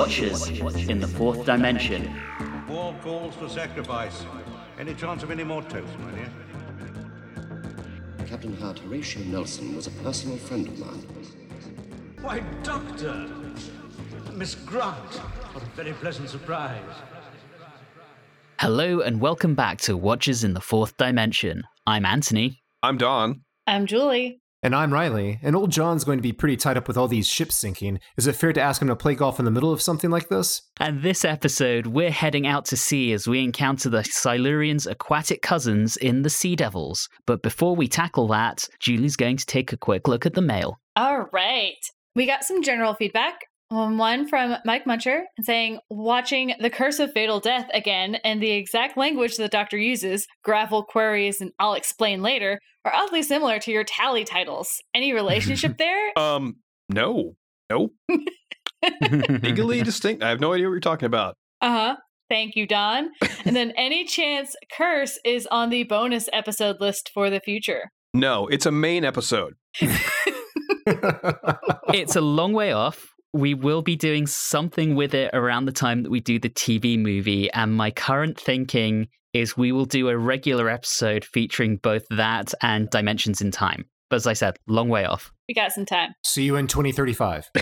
Watchers in the Fourth Dimension. War calls for sacrifice. Any chance of any more toast, my dear? Captain Hart, Horatio Nelson was a personal friend of mine. Why, Doctor! Miss Grant! What a very pleasant surprise. Hello and welcome back to Watchers in the Fourth Dimension. I'm Anthony. I'm Don. I'm Julie. And I'm Riley, and old John's going to be pretty tied up with all these ships sinking. Is it fair to ask him to play golf in the middle of something like this? And this episode, we're heading out to sea as we encounter the Silurians' aquatic cousins in the Sea Devils. But before we tackle that, Julie's going to take a quick look at the mail. All right. We got some general feedback. Um, one from Mike Muncher saying, watching The Curse of Fatal Death again and the exact language the doctor uses, gravel queries and I'll explain later, are oddly similar to your tally titles. Any relationship there? Um, no. Nope. Legally distinct. I have no idea what you're talking about. Uh huh. Thank you, Don. and then any chance Curse is on the bonus episode list for the future? No, it's a main episode. it's a long way off. We will be doing something with it around the time that we do the TV movie. And my current thinking is we will do a regular episode featuring both that and Dimensions in Time. But as I said, long way off. We got some time. See you in 2035.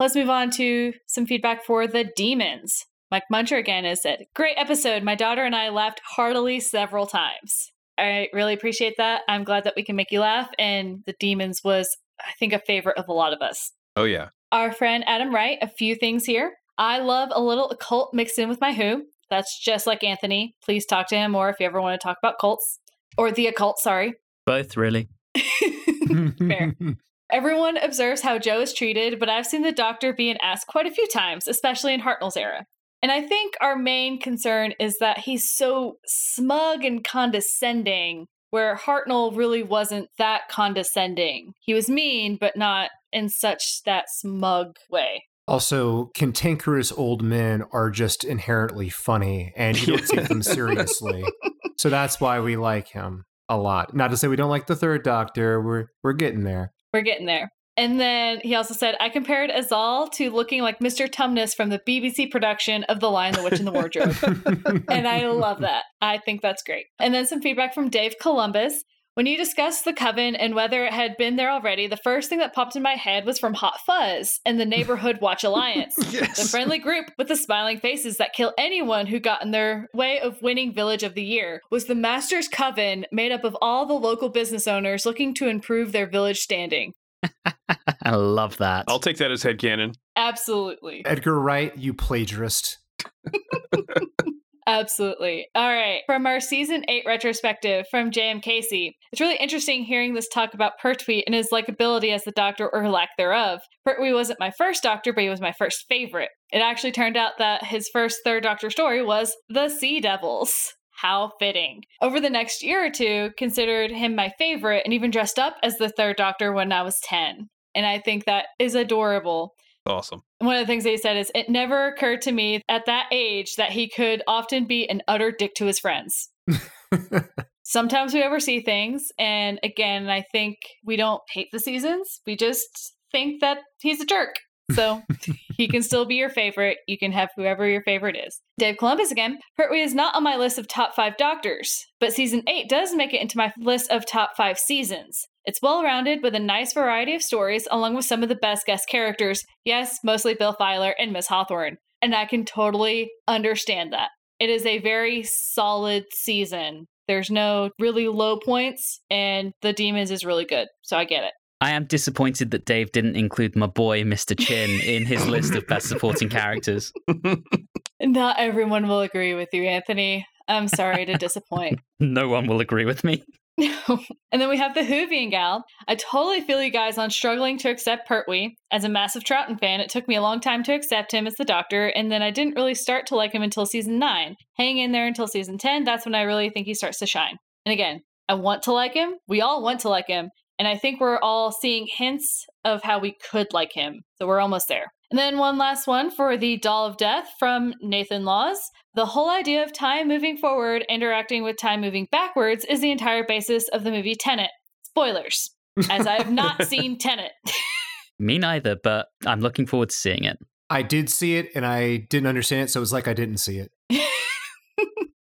Let's move on to some feedback for the demons. Mike Muncher again has said, Great episode. My daughter and I laughed heartily several times. I really appreciate that. I'm glad that we can make you laugh. And the demons was, I think, a favorite of a lot of us. Oh, yeah. Our friend Adam Wright, a few things here. I love a little occult mixed in with my Who. That's just like Anthony. Please talk to him more if you ever want to talk about cults or the occult, sorry. Both, really. Fair. Everyone observes how Jo is treated, but I've seen the doctor being asked quite a few times, especially in Hartnell's era. And I think our main concern is that he's so smug and condescending, where Hartnell really wasn't that condescending. He was mean, but not in such that smug way. Also, cantankerous old men are just inherently funny, and you don't take them seriously. So that's why we like him a lot. Not to say we don't like the third Doctor. We're we're getting there. We're getting there. And then he also said, I compared Azal to looking like Mr. Tumnus from the BBC production of The Lion, the Witch, and the Wardrobe. and I love that. I think that's great. And then some feedback from Dave Columbus. When you discussed the coven and whether it had been there already, the first thing that popped in my head was from Hot Fuzz and the Neighborhood Watch Alliance. yes. The friendly group with the smiling faces that kill anyone who got in their way of winning Village of the Year was the Master's Coven made up of all the local business owners looking to improve their village standing. I love that. I'll take that as headcanon. Absolutely. Edgar Wright, you plagiarist. Absolutely. All right. From our season eight retrospective from JM Casey, it's really interesting hearing this talk about Pertwee and his likability as the doctor or lack thereof. Pertwee wasn't my first doctor, but he was my first favorite. It actually turned out that his first third doctor story was The Sea Devils. How fitting. Over the next year or two, considered him my favorite and even dressed up as the third doctor when I was 10. And I think that is adorable. Awesome. One of the things they said is, it never occurred to me at that age that he could often be an utter dick to his friends. Sometimes we oversee things. And again, I think we don't hate the seasons. We just think that he's a jerk. So he can still be your favorite. You can have whoever your favorite is. Dave Columbus again. Pertwee is not on my list of top five doctors, but season eight does make it into my list of top five seasons. It's well rounded with a nice variety of stories, along with some of the best guest characters. Yes, mostly Bill Filer and Miss Hawthorne. And I can totally understand that. It is a very solid season. There's no really low points, and The Demons is really good. So I get it. I am disappointed that Dave didn't include my boy, Mr. Chin, in his list of best supporting characters. Not everyone will agree with you, Anthony. I'm sorry to disappoint. No one will agree with me. and then we have the Whovian gal. I totally feel you guys on struggling to accept Pertwee. As a massive Troughton fan, it took me a long time to accept him as the Doctor, and then I didn't really start to like him until season 9. Hang in there until season 10, that's when I really think he starts to shine. And again, I want to like him. We all want to like him. And I think we're all seeing hints of how we could like him. So we're almost there. And then one last one for the Doll of Death from Nathan Laws. The whole idea of time moving forward interacting with time moving backwards is the entire basis of the movie Tenet. Spoilers, as I have not seen Tenet. Me neither, but I'm looking forward to seeing it. I did see it and I didn't understand it, so it was like I didn't see it.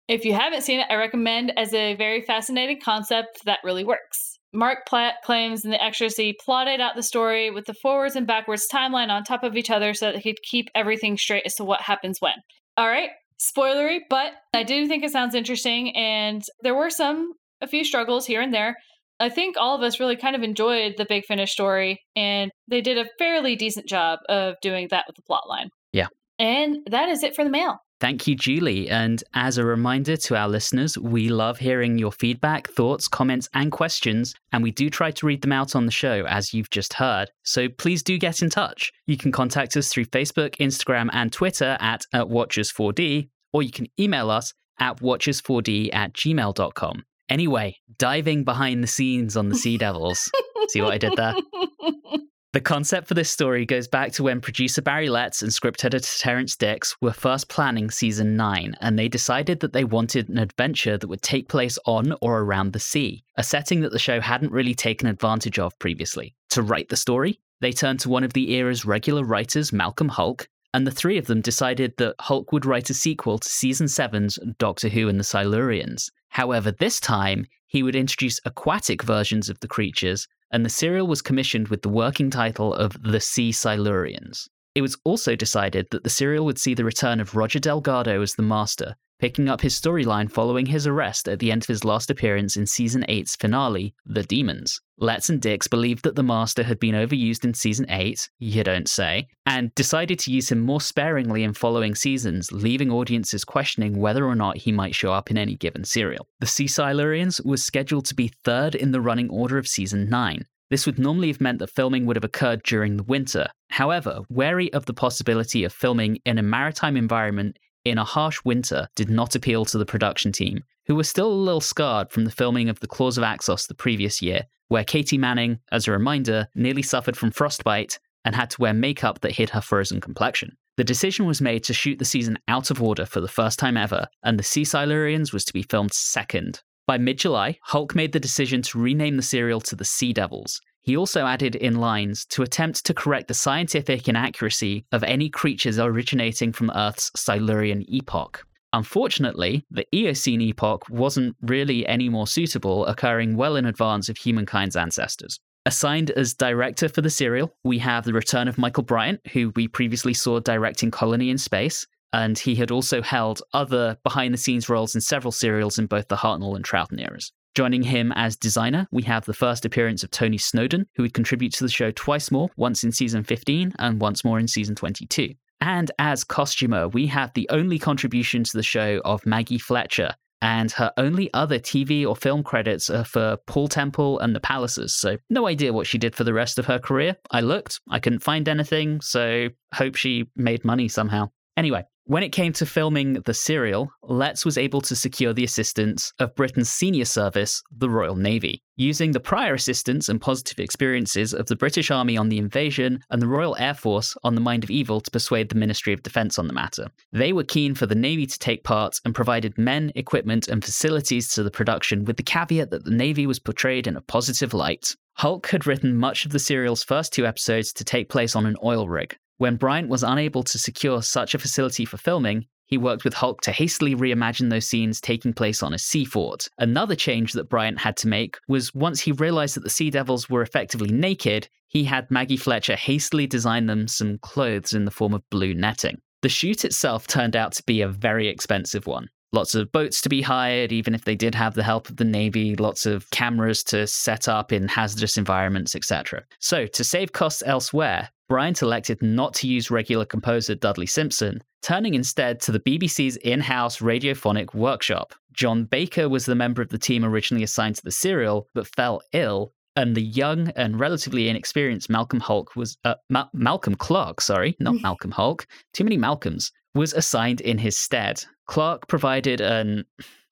if you haven't seen it, I recommend as a very fascinating concept that really works. Marc Platt claims in the extras he plotted out the story with the forwards and backwards timeline on top of each other so that he could keep everything straight as to what happens when. All right, spoilery, but I do think it sounds interesting, and there were some, a few struggles here and there. I think all of us really kind of enjoyed the Big Finish story, and they did a fairly decent job of doing that with the plot line. Yeah. And that is it for the mail. Thank you, Julie. And as a reminder to our listeners, we love hearing your feedback, thoughts, comments, and questions. And we do try to read them out on the show, as you've just heard. So please do get in touch. You can contact us through Facebook, Instagram, and Twitter at, at Watchers4D, or you can email us at watchers4d at gmail.com. Anyway, diving behind the scenes on the Sea Devils. See what I did there? The concept for this story goes back to when producer Barry Letts and script editor Terrance Dicks were first planning season 9, and they decided that they wanted an adventure that would take place on or around the sea, a setting that the show hadn't really taken advantage of previously. To write the story, they turned to one of the era's regular writers, Malcolm Hulke, and the three of them decided that Hulke would write a sequel to season 7's Doctor Who and the Silurians. However, this time, he would introduce aquatic versions of the creatures and the serial was commissioned with the working title of The Sea Silurians. It was also decided that the serial would see the return of Roger Delgado as the Master, picking up his storyline following his arrest at the end of his last appearance in Season 8's finale, The Demons. Letts and Dicks believed that the Master had been overused in Season 8, you don't say, and decided to use him more sparingly in following seasons, leaving audiences questioning whether or not he might show up in any given serial. The Sea Silurians was scheduled to be third in the running order of Season 9, this would normally have meant that filming would have occurred during the winter. However, wary of the possibility of filming in a maritime environment in a harsh winter did not appeal to the production team, who were still a little scarred from the filming of The Claws of Axos the previous year, where Katy Manning, as a reminder, nearly suffered from frostbite and had to wear makeup that hid her frozen complexion. The decision was made to shoot the season out of order for the first time ever, and The Sea Silurians was to be filmed second. By mid July, Hulke made the decision to rename the serial to The Sea Devils. He also added in lines to attempt to correct the scientific inaccuracy of any creatures originating from Earth's Silurian epoch. Unfortunately, the Eocene epoch wasn't really any more suitable, occurring well in advance of humankind's ancestors. Assigned as director for the serial, we have the return of Michael Briant, who we previously saw directing Colony in Space, and he had also held other behind the scenes roles in several serials in both the Hartnell and Troughton eras. Joining him as designer, we have the first appearance of Tony Snoaden, who would contribute to the show twice more, once in season 15 and once more in season 22. And as costumer, we have the only contribution to the show of Maggie Fletcher, and her only other TV or film credits are for Paul Temple and The Pallisers, so no idea what she did for the rest of her career. I looked, I couldn't find anything, so hope she made money somehow. Anyway, when it came to filming the serial, Letts was able to secure the assistance of Britain's senior service, the Royal Navy, using the prior assistance and positive experiences of the British Army on the invasion and the Royal Air Force on the Mind of Evil to persuade the Ministry of Defence on the matter. They were keen for the Navy to take part and provided men, equipment, and facilities to the production with the caveat that the Navy was portrayed in a positive light. Hulke had written much of the serial's first two episodes to take place on an oil rig, when Briant was unable to secure such a facility for filming, he worked with Hulke to hastily reimagine those scenes taking place on a sea fort. Another change that Briant had to make was once he realized that the Sea Devils were effectively naked, he had Maggie Fletcher hastily design them some clothes in the form of blue netting. The shoot itself turned out to be a very expensive one. Lots of boats to be hired, even if they did have the help of the Navy, lots of cameras to set up in hazardous environments, etc. So, to save costs elsewhere, Briant elected not to use regular composer Dudley Simpson, turning instead to the BBC's in house radiophonic workshop. John Baker was the member of the team originally assigned to the serial, but fell ill, and the young and relatively inexperienced Malcolm Hulke was uh, Ma- Malcolm Clarke, sorry, not Malcolm Hulke. too many Malcolms, was assigned in his stead. Clarke provided an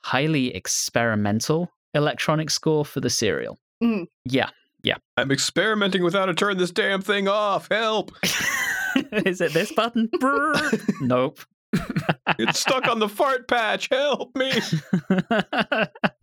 highly experimental electronic score for the serial. Mm. Yeah, yeah. I'm experimenting with how to turn this damn thing off. Help! Is it this button? nope. It's stuck on the fart patch. Help me!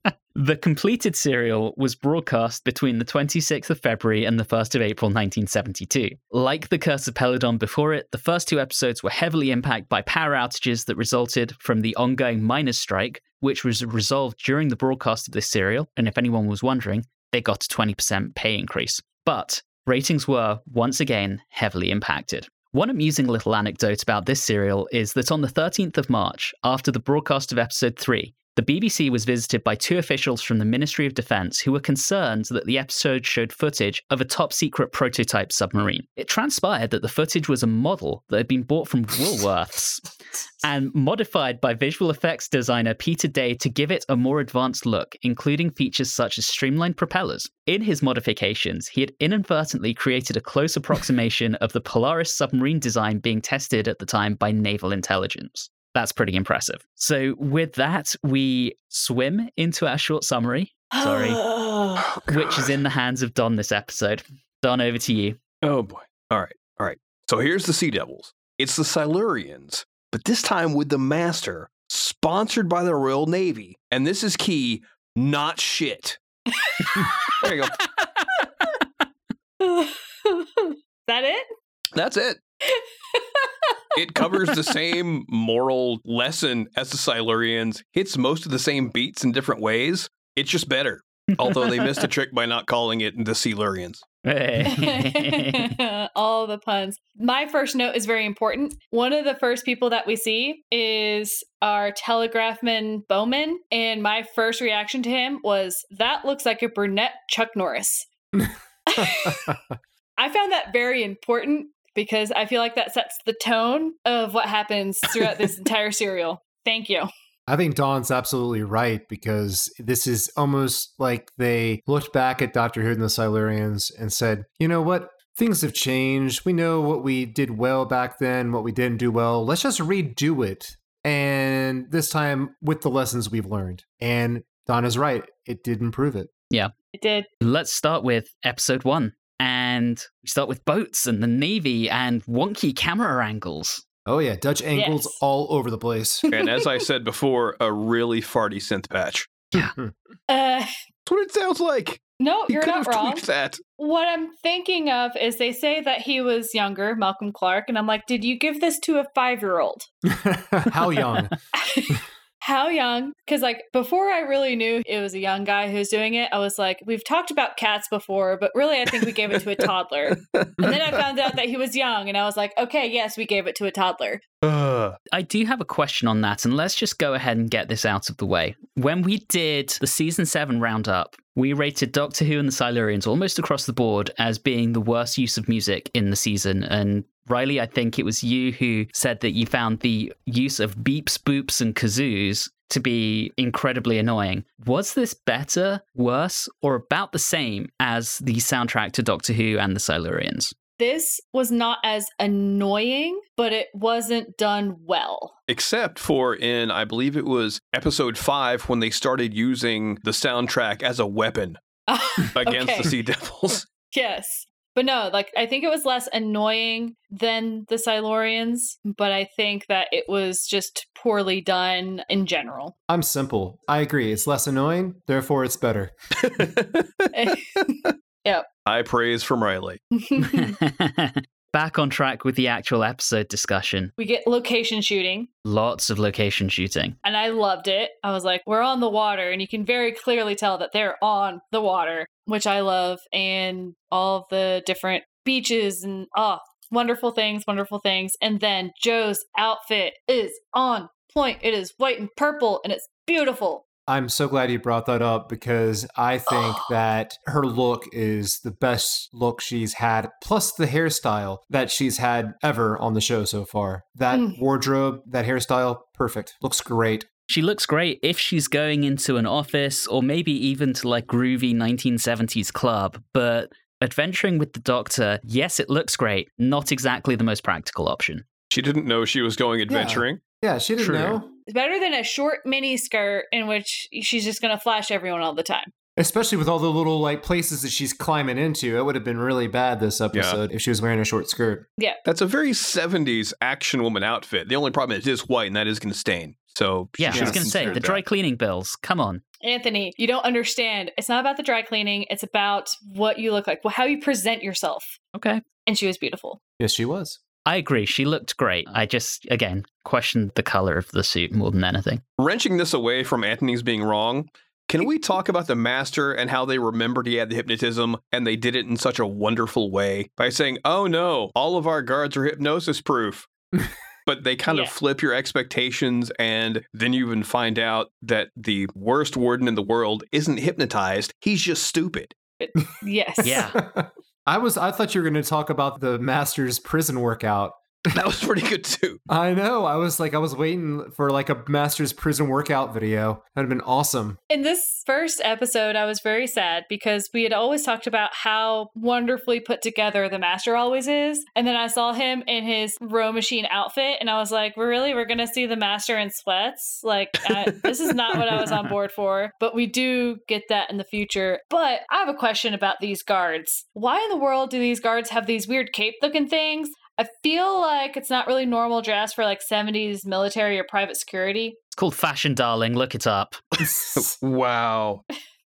The completed serial was broadcast between the 26th of February and the 1st of April 1972. Like The Curse of Peladon before it, the first two episodes were heavily impacted by power outages that resulted from the ongoing miners' strike, which was resolved during the broadcast of this serial. And if anyone was wondering, they got a 20% pay increase. But ratings were, once again, heavily impacted. One amusing little anecdote about this serial is that on the 13th of March, after the broadcast of episode 3, the BBC was visited by two officials from the Ministry of Defence who were concerned that the episode showed footage of a top secret prototype submarine. It transpired that the footage was a model that had been bought from Woolworths and modified by visual effects designer Peter Day to give it a more advanced look, including features such as streamlined propellers. In his modifications, he had inadvertently created a close approximation of the Polaris submarine design being tested at the time by naval intelligence. That's pretty impressive. So, with that, we swim into our short summary, sorry, oh, which is in the hands of Don this episode. Don, over to you. Oh boy. All right. All right. So here's the Sea Devils. It's the Silurians, but this time with the Master, sponsored by the Royal Navy. And this is key, not shit. there you go. that it? That's it. it covers the same moral lesson as the Silurians, hits most of the same beats in different ways. It's just better. Although they missed a trick by not calling it the Silurians. All the puns. My first note is very important. One of the first people that we see is our telegraphman Bowman. And my first reaction to him was, that looks like a brunette Chuck Norris. I found that very important because I feel like that sets the tone of what happens throughout this entire serial. Thank you. I think Don's absolutely right because this is almost like they looked back at Doctor Who and the Silurians and said, you know what? Things have changed. We know what we did well back then, what we didn't do well. Let's just redo it. And this time with the lessons we've learned. And Don is right. It did improve it. Yeah. It did. Let's start with episode one. And we start with boats and the Navy and wonky camera angles. Oh, yeah. Dutch angles Yes. all over the place. And as I said before, a really farty synth patch. Uh, That's what it sounds like. no, He you're could not have wrong. that. What I'm thinking of is they say that he was younger, Malcolm Clarke, and I'm like, did you give this to a five year old? How young? How young? Because, like, before I really knew it was a young guy who was doing it, I was like, we've talked about cats before, but really, I think we gave it to a toddler. and then I found out that he was young, and I was like, okay, yes, we gave it to a toddler. Ugh. I do have a question on that, and let's just go ahead and get this out of the way. When we did the season seven roundup, we rated Doctor Who and the Silurians almost across the board as being the worst use of music in the season. And Riley, I think it was you who said that you found the use of beeps, boops, and kazoos to be incredibly annoying. Was this better, worse, or about the same as the soundtrack to Doctor Who and the Silurians? This was not as annoying, but it wasn't done well. Except for in, I believe it was episode five when they started using the soundtrack as a weapon against Okay. the Sea Devils. Yes. But no, like I think it was less annoying than the Silurians, but I think that it was just poorly done in general. I'm simple. I agree. It's less annoying, therefore it's better. High praise from Riley. Back on track with the actual episode discussion. we get location shooting, Lots of location shooting. and I loved it. I was like, we're on the water, and you can very clearly tell that they're on the water, which I love, and all the different beaches and ah, wonderful things, wonderful things. And then Jo's outfit is on point. It is white and purple, and it's beautiful. I'm so glad you brought that up because I think that her look is the best look she's had, plus the hairstyle that she's had ever on the show so far. That Mm. wardrobe, that hairstyle, perfect. Looks great. She looks great if she's going into an office or maybe even to like groovy 1970s club, but adventuring with the doctor, yes, it looks great, not exactly the most practical option. She didn't know she was going adventuring. Yeah, she didn't True. know. It's better than a short mini skirt in which she's just going to flash everyone all the time. Especially with all the little like places that she's climbing into. It would have been really bad this episode if she was wearing a short skirt. Yeah, that's a very 70s action woman outfit. The only problem is it is white and that is going to stain. So Yeah, I was going to say, the considered dry cleaning bills. Come on. Anthony, you don't understand. It's not about the dry cleaning, it's about what you look like, well, how you present yourself. Okay. And she was beautiful. Yes, she was. I agree. She looked great. I just, again, questioned the color of the suit more than anything. Wrenching this away from Anthony's being wrong, can we talk about the master and how they remembered he had the hypnotism and they did it in such a wonderful way by saying, oh no, all of our guards are hypnosis proof? but they kind Yeah. of flip your expectations and then you even find out that the worst warden in the world isn't hypnotized, he's just stupid. Yes. Yeah. I was I thought you were going to talk about the master's prison workout. That was pretty good too. I know. I was like I was waiting for like a master's prison workout video. That'd have been awesome. In this first episode, I was very sad because we had always talked about how wonderfully put together the master always is. And then I saw him in his row machine outfit, and I was like, we're really, we're going to see the master in sweats? Like, I, this is not what I was on board for. But we do get that in the future. But I have a question about these guards. Why in the world do these guards have these weird cape looking things? I feel like it's not really normal dress for like 70s military or private security. It's called Fashion Darling. Look it up. Wow.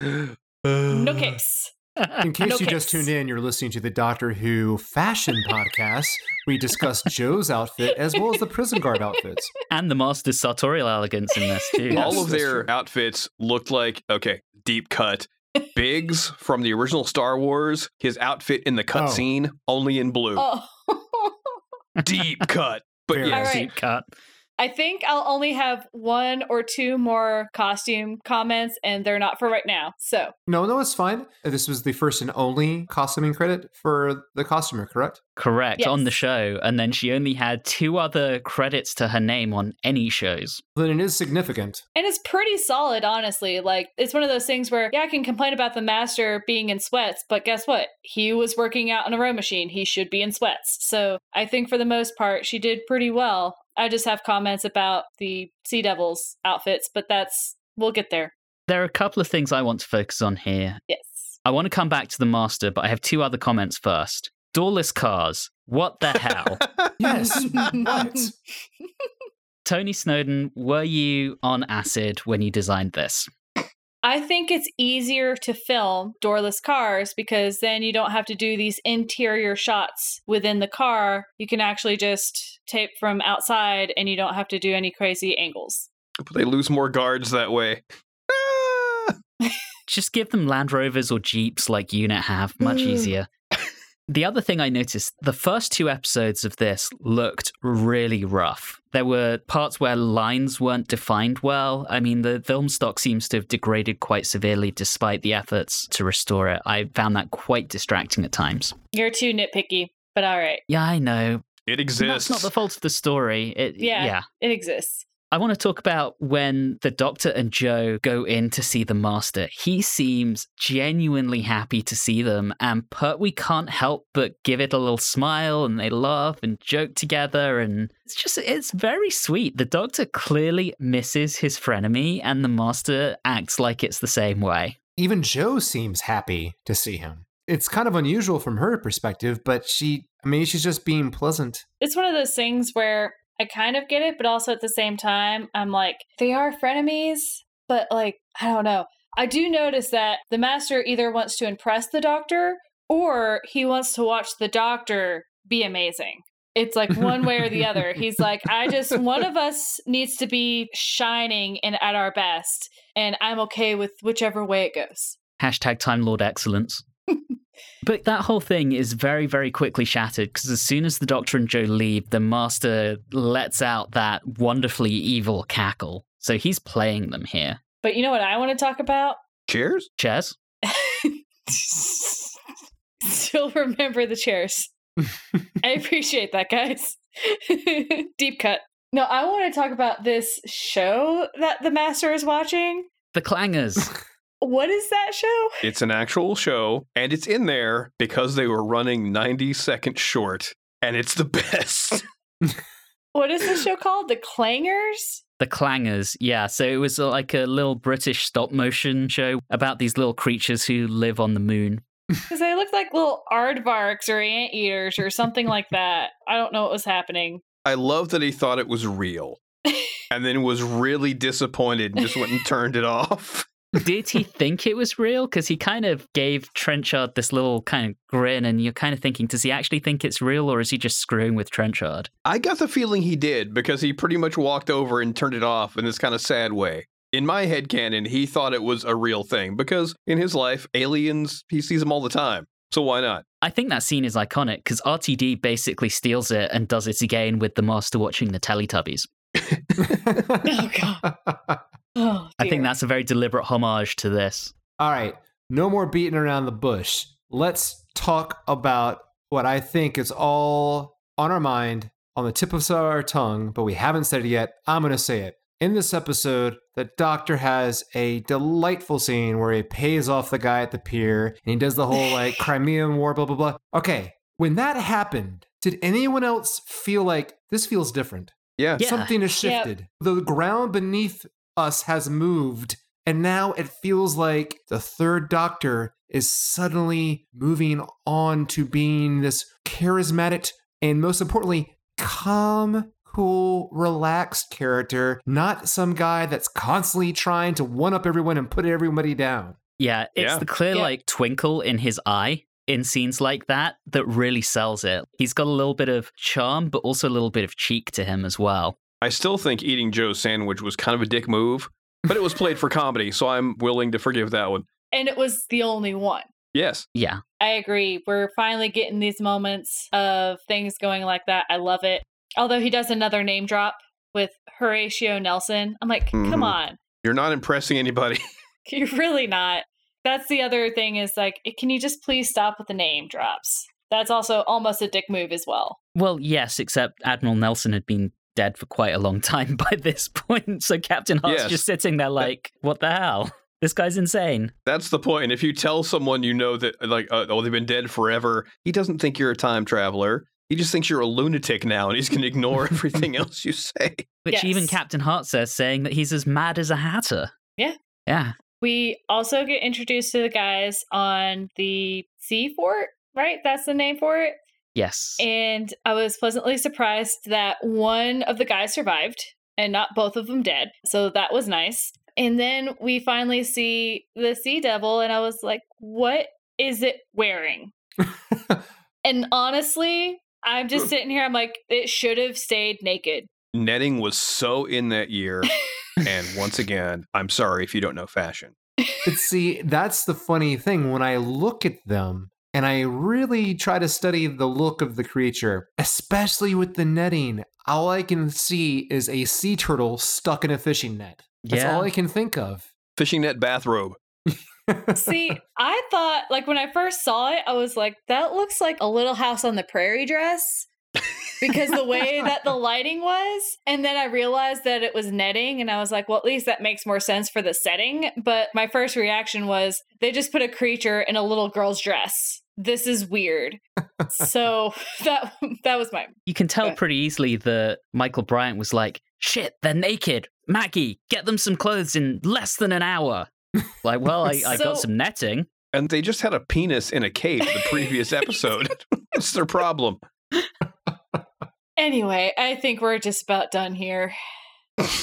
No capes. In case No you just tuned in, you're listening to the Doctor Who fashion podcast. We discussed Jo's outfit as well as the prison guard outfits. and the master's sartorial elegance in this, too. Yes, All of their true. outfits looked like okay, deep cut. Biggs from the original Star Wars, his outfit in the Oh. cutscene only in blue. Oh. Deep cut. But Very yeah, All right. Deep cut. I think I'll only have one or two more costume comments, and they're not for right now. So, No, no, it's fine. This was the first and only costuming credit for the costumer, correct? Correct, on the show. And then she only had two other credits to her name on any shows. Then it is significant. and it's pretty solid, honestly. Like, it's one of those things where, yeah, I can complain about the master being in sweats, but guess what? He was working out on a row machine. He should be in sweats. So, I think for the most part, she did pretty well. I just have comments about the Sea Devils outfits, but that's, we'll get there. There are a couple of things I want to focus on here. Yes. I want to come back to the master, but I have two other comments first. Doorless cars. What the hell? Yes. what? Tony Snoaden, were you on acid when you designed this? I think it's easier to film doorless cars because then you don't have to do these interior shots within the car. You can actually just tape from outside and you don't have to do any crazy angles. but they lose more guards that way. Ah! Just give them Land Rovers or Jeeps like Unit have. Much easier. The other thing I noticed, the first two episodes of this looked really rough. There were parts where lines weren't defined well. I mean, the film stock seems to have degraded quite severely despite the efforts to restore it. I found that quite distracting at times. You're too nitpicky, but all right. Yeah, I know. It exists. That's not the fault of the story. It, Yeah. yeah. It exists. I want to talk about when the doctor and Jo go in to see the master. He seems genuinely happy to see them, and Pertwee can't help but give it a little smile, and they laugh and joke together, and it's just it's very sweet. The doctor clearly misses his frenemy, and the master acts like it's the same way. Even Jo seems happy to see him. It's kind of unusual from her perspective, but she, I mean, she's just being pleasant. It's one of those things where I kind of get it, but also at the same time, I'm like, they are frenemies, but like, I don't know. I do notice that the master either wants to impress the doctor or he wants to watch the doctor be amazing. It's like one way or the other. He's like, I just, one of us needs to be shining and at our best, and I'm okay with whichever way it goes. Hashtag Time Lord Excellence. But that whole thing is very, very quickly shattered because as soon as the Doctor and Jo leave, the Master lets out that wonderfully evil cackle. So he's playing them here. But you know what I want to talk about? Cheers. Chess? Still remember the chairs. I appreciate that, guys. Deep cut. No, I want to talk about this show that the master is watching. The Clangers. What is that show? It's an actual show, and it's in there because they were running 90 seconds short, and it's the best. What is this show called? The Clangers? The Clangers, yeah. So it was uh, like a little British stop motion show about these little creatures who live on the moon. Because they look like little aardvarks or anteaters or something like that. I don't know what was happening. I love that he thought it was real and then was really disappointed and just went and turned it off. Did he think it was real? Because he kind of gave Trenchard this little kind of grin, and you're kind of thinking, does he actually think it's real, or is he just screwing with Trenchard? I got the feeling he did because he pretty much walked over and turned it off in this kind of sad way. In my head canon, he thought it was a real thing because in his life, aliens, he sees them all the time. So why not? I think that scene is iconic because RTD basically steals it and does it again with the Master watching the Teletubbies. Oh, God. Oh, I think that's a very deliberate homage to this. All right, no more beating around the bush. Let's talk about what I think is all on our mind, on the tip of our tongue, but we haven't said it yet. I'm going to say it. In this episode, the doctor has a delightful scene where he pays off the guy at the pier and he does the whole like Crimean War, blah, blah, blah. Okay, when that happened, did anyone else feel like this feels different? Yeah. Yeah. Something has Yep. shifted. The ground beneath us has moved. And now it feels like the third doctor is suddenly moving on to being this charismatic and most importantly, calm, cool, relaxed character, not some guy that's constantly trying to one up everyone and put everybody down. Yeah, it's Yeah. the clear Yeah. like twinkle in his eye in scenes like that that really sells it. He's got a little bit of charm, but also a little bit of cheek to him as well. I still think eating Jo's sandwich was kind of a dick move, but it was played for comedy, so I'm willing to forgive that one. And it was the only one. Yes. Yeah. I agree. We're finally getting these moments of things going like that. I love it. Although he does another name drop with Horatio Nelson. I'm like, come Mhm. on. You're not impressing anybody. You're really not. That's the other thing is like, can you just please stop with the name drops? That's also almost a dick move as well. Well, yes, except Admiral Nelson had been dead for quite a long time by this point. So Captain Hart's Yes. just sitting there like, what the hell? This guy's insane. That's the point. If you tell someone you know that, like, uh, oh, they've been dead forever, he doesn't think you're a time traveler. He just thinks you're a lunatic now, and he's going to ignore everything else you say. Which even Captain Hart says, saying that he's as mad as a hatter. Yeah. Yeah. We also get introduced to the guys on the Sea Fort, right? That's the name for it. Yes. And I was pleasantly surprised that one of the guys survived and not both of them dead. So that was nice. And then we finally see the Sea Devil, and I was like, what is it wearing? and honestly, I'm just sitting here, I'm like, it should have stayed naked. Netting was so in that year. and once again, I'm sorry if you don't know fashion. But see, that's the funny thing. When I look at them and I really try to study the look of the creature, especially with the netting, all I can see is a sea turtle stuck in a fishing net. That's Yeah. all I can think of. Fishing net bathrobe. See, I thought, like, when I first saw it, I was like, that looks like a little house on the prairie dress. because the way that the lighting was. And then I realized that it was netting, and I was like, well, at least that makes more sense for the setting. But my first reaction was they just put a creature in a little girl's dress. This is weird. so that that was my You can tell uh, pretty easily that Michael Briant was like, shit, they're naked. Maggie, get them some clothes in less than an hour. Like, well, I, I So- got some netting. And they just had a penis in a cape the previous episode. What's their problem? Anyway, I think we're just about done here.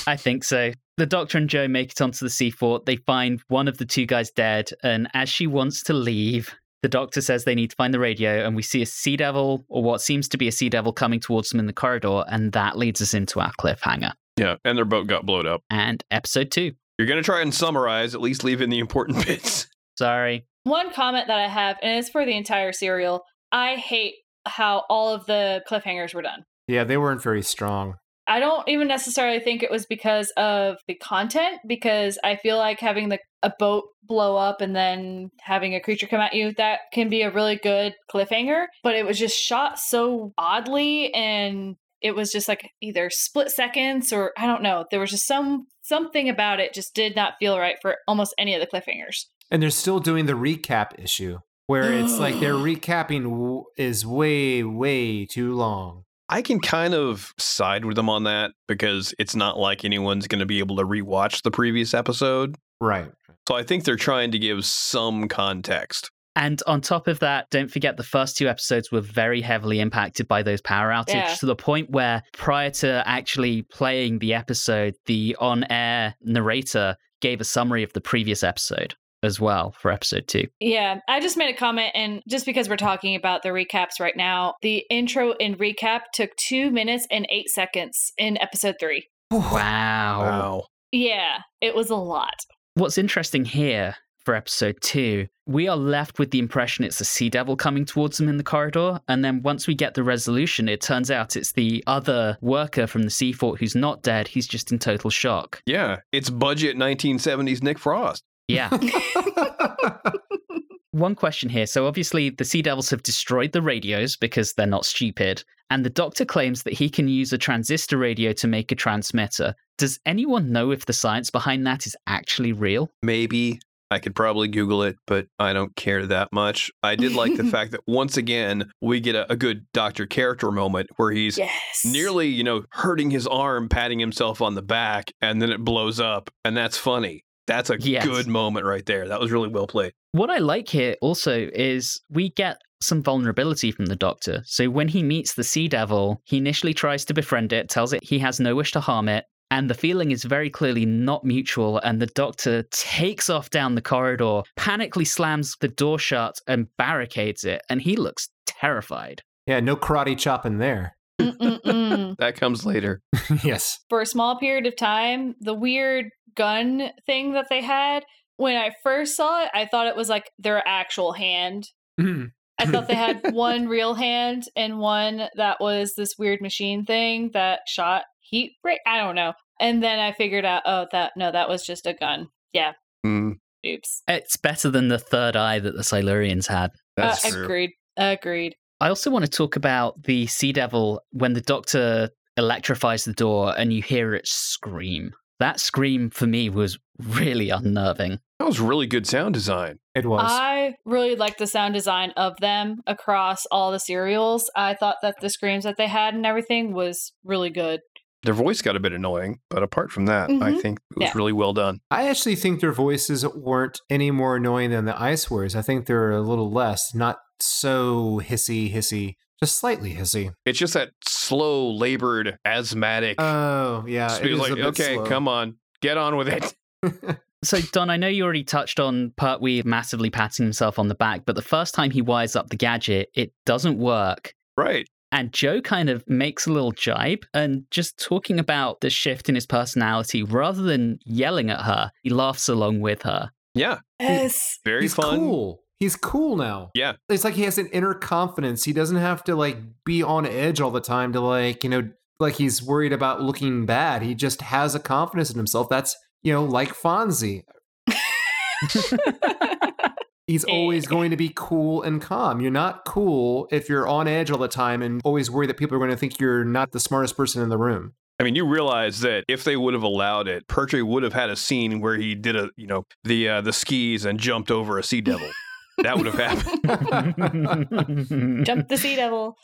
I think so. The Doctor and Jo make it onto the sea fort. They find one of the two guys dead, and as she wants to leave, the Doctor says they need to find the radio, and we see a sea devil, or what seems to be a sea devil, coming towards them in the corridor, and that leads us into our cliffhanger. Yeah, and their boat got blown up. And episode two. You're going to try and summarize, at least leave in the important bits. Sorry. One comment that I have, and it's for the entire serial. I hate how all of the cliffhangers were done. Yeah, they weren't very strong. I don't even necessarily think it was because of the content, because I feel like having the a boat blow up and then having a creature come at you that can be a really good cliffhanger. But it was just shot so oddly, and it was just like either split seconds or I don't know. There was just some something about it just did not feel right for almost any of the cliffhangers. And they're still doing the recap issue where it's like their recapping w- is way, way too long. I can kind of side with them on that because it's not like anyone's going to be able to rewatch the previous episode. Right. So I think they're trying to give some context. And on top of that, don't forget the first two episodes were very heavily impacted by those power outages Yeah. to the point where prior to actually playing the episode, the on air narrator gave a summary of the previous episode as well for episode two. Yeah, I just made a comment, and just because we're talking about the recaps right now, the intro and recap took two minutes and eight seconds in episode three. Wow. Wow. Yeah, it was a lot. What's interesting here for episode two, we are left with the impression it's a sea devil coming towards them in the corridor. And then once we get the resolution, it turns out it's the other worker from the sea fort who's not dead. He's just in total shock. Yeah, it's budget 1970s Nick Frost. Yeah. One question here. So, obviously, the Sea Devils have destroyed the radios because they're not stupid. And the doctor claims that he can use a transistor radio to make a transmitter. Does anyone know if the science behind that is actually real? Maybe I could probably Google it, but I don't care that much. I did like the fact that once again, we get a, a good doctor character moment where he's Yes. nearly, you know, hurting his arm, patting himself on the back, and then it blows up. And that's funny. That's a Yes. good moment right there. That was really well played. What I like here also is we get some vulnerability from the doctor. So when he meets the sea devil, he initially tries to befriend it, tells it he has no wish to harm it, and the feeling is very clearly not mutual. And the doctor takes off down the corridor, panically slams the door shut, and barricades it. And he looks terrified. yeah, no karate chop in there. That comes later. yes. For a small period of time, the weird gun thing that they had, when I first saw it, I thought it was like their actual hand. I thought they had one real hand and one that was this weird machine thing that shot heat ray. I don't know. And then I figured out, oh, that no, that was just a gun. Yeah. Mm, Oops. It's better than the third eye that the Silurians had. that's uh, true. agreed. Agreed. I also want to talk about the Sea Devil when the doctor electrifies the door and you hear it scream. That scream for me was really unnerving. That was really good sound design. It was. I really liked the sound design of them across all the serials. I thought that the screams that they had and everything was really good. Their voice got a bit annoying, but apart from that, I Mhm. think it was Yeah. really well done. I actually think their voices weren't any more annoying than the Ice Warriors. I think they're a little less, not so hissy, hissy, just slightly hissy. It's just that slow, labored, asthmatic. Oh, yeah. speed, It is like, a bit okay, slow. come on, get on with it. So, Don, I know you already touched on Pertwee massively patting himself on the back, but the first time he wires up the gadget, it doesn't work. Right. And Jo kind of makes a little jibe and just talking about the shift in his personality, rather than yelling at her, he laughs along with her. Yeah. Yes. Very He's fun. cool. He's cool now. Yeah. It's like he has an inner confidence. He doesn't have to like be on edge all the time to like, you know, like he's worried about looking bad. He just has a confidence in himself. That's, you know, like Fonzie. He's always going to be cool and calm. You're not cool if you're on edge all the time and always worried that people are going to think you're not the smartest person in the room. I mean, you realize that if they would have allowed it, Pertwee would have had a scene where he did a, you know, the uh, the skis and jumped over a sea devil. That would have happened. Jump the sea devil.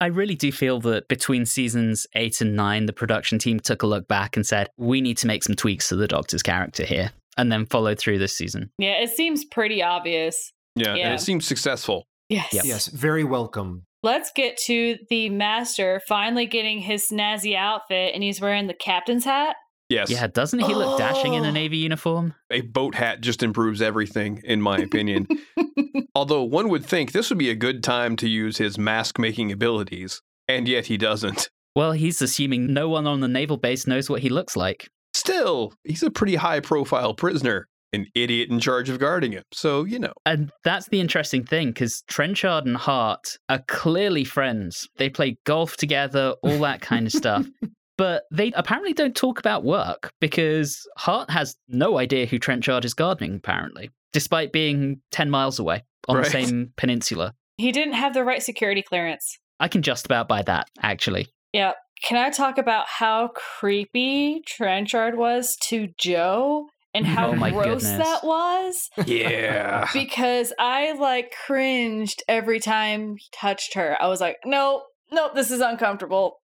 I really do feel that between seasons eight and nine, the production team took a look back and said, we need to make some tweaks to the Doctor's character here, and then followed through this season. Yeah, it seems pretty obvious. Yeah, and it seems successful. Yes. Yep. Yes, very welcome. Let's get to the master finally getting his snazzy outfit and he's wearing the captain's hat. Yes. Yeah, doesn't he look dashing in a Oh. Navy uniform? A boat hat just improves everything, in my opinion. Although one would think this would be a good time to use his mask making abilities, and yet he doesn't. Well, he's assuming no one on the naval base knows what he looks like. Still, he's a pretty high profile prisoner, an idiot in charge of guarding him. So, you know. And that's the interesting thing because Trenchard and Hart are clearly friends. They play golf together, all that kind of stuff. But they apparently don't talk about work because Hart has no idea who Trenchard is gardening, apparently, despite being 10 miles away on Right. the same peninsula. he didn't have the right security clearance. I can just about buy that, actually. Yeah. Can I talk about how creepy Trenchard was to Jo and how Oh gross goodness. that was? Yeah. Because I like cringed every time he touched her. I was like, no, nope, this is uncomfortable.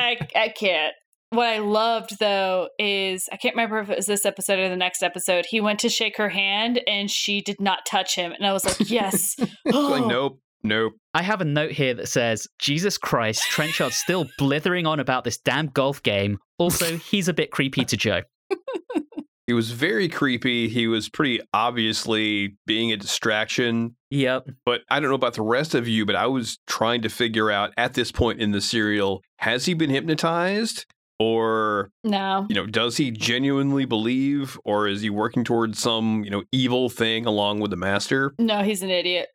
I I can't. What I loved though is I can't remember if it was this episode or the next episode. He went to shake her hand and she did not touch him, and I was like, yes. Like, nope, nope. I have a note here that says, Jesus Christ, Trenchard's still blithering on about this damn golf game. Also, he's a bit creepy to Jo. He was very creepy. He was pretty obviously being a distraction. Yep. But I don't know about the rest of you, but I was trying to figure out at this point in the serial, has he been hypnotized? Or, No. you know, does he genuinely believe? Or is he working towards some, you know, evil thing along with the master? No, he's an idiot.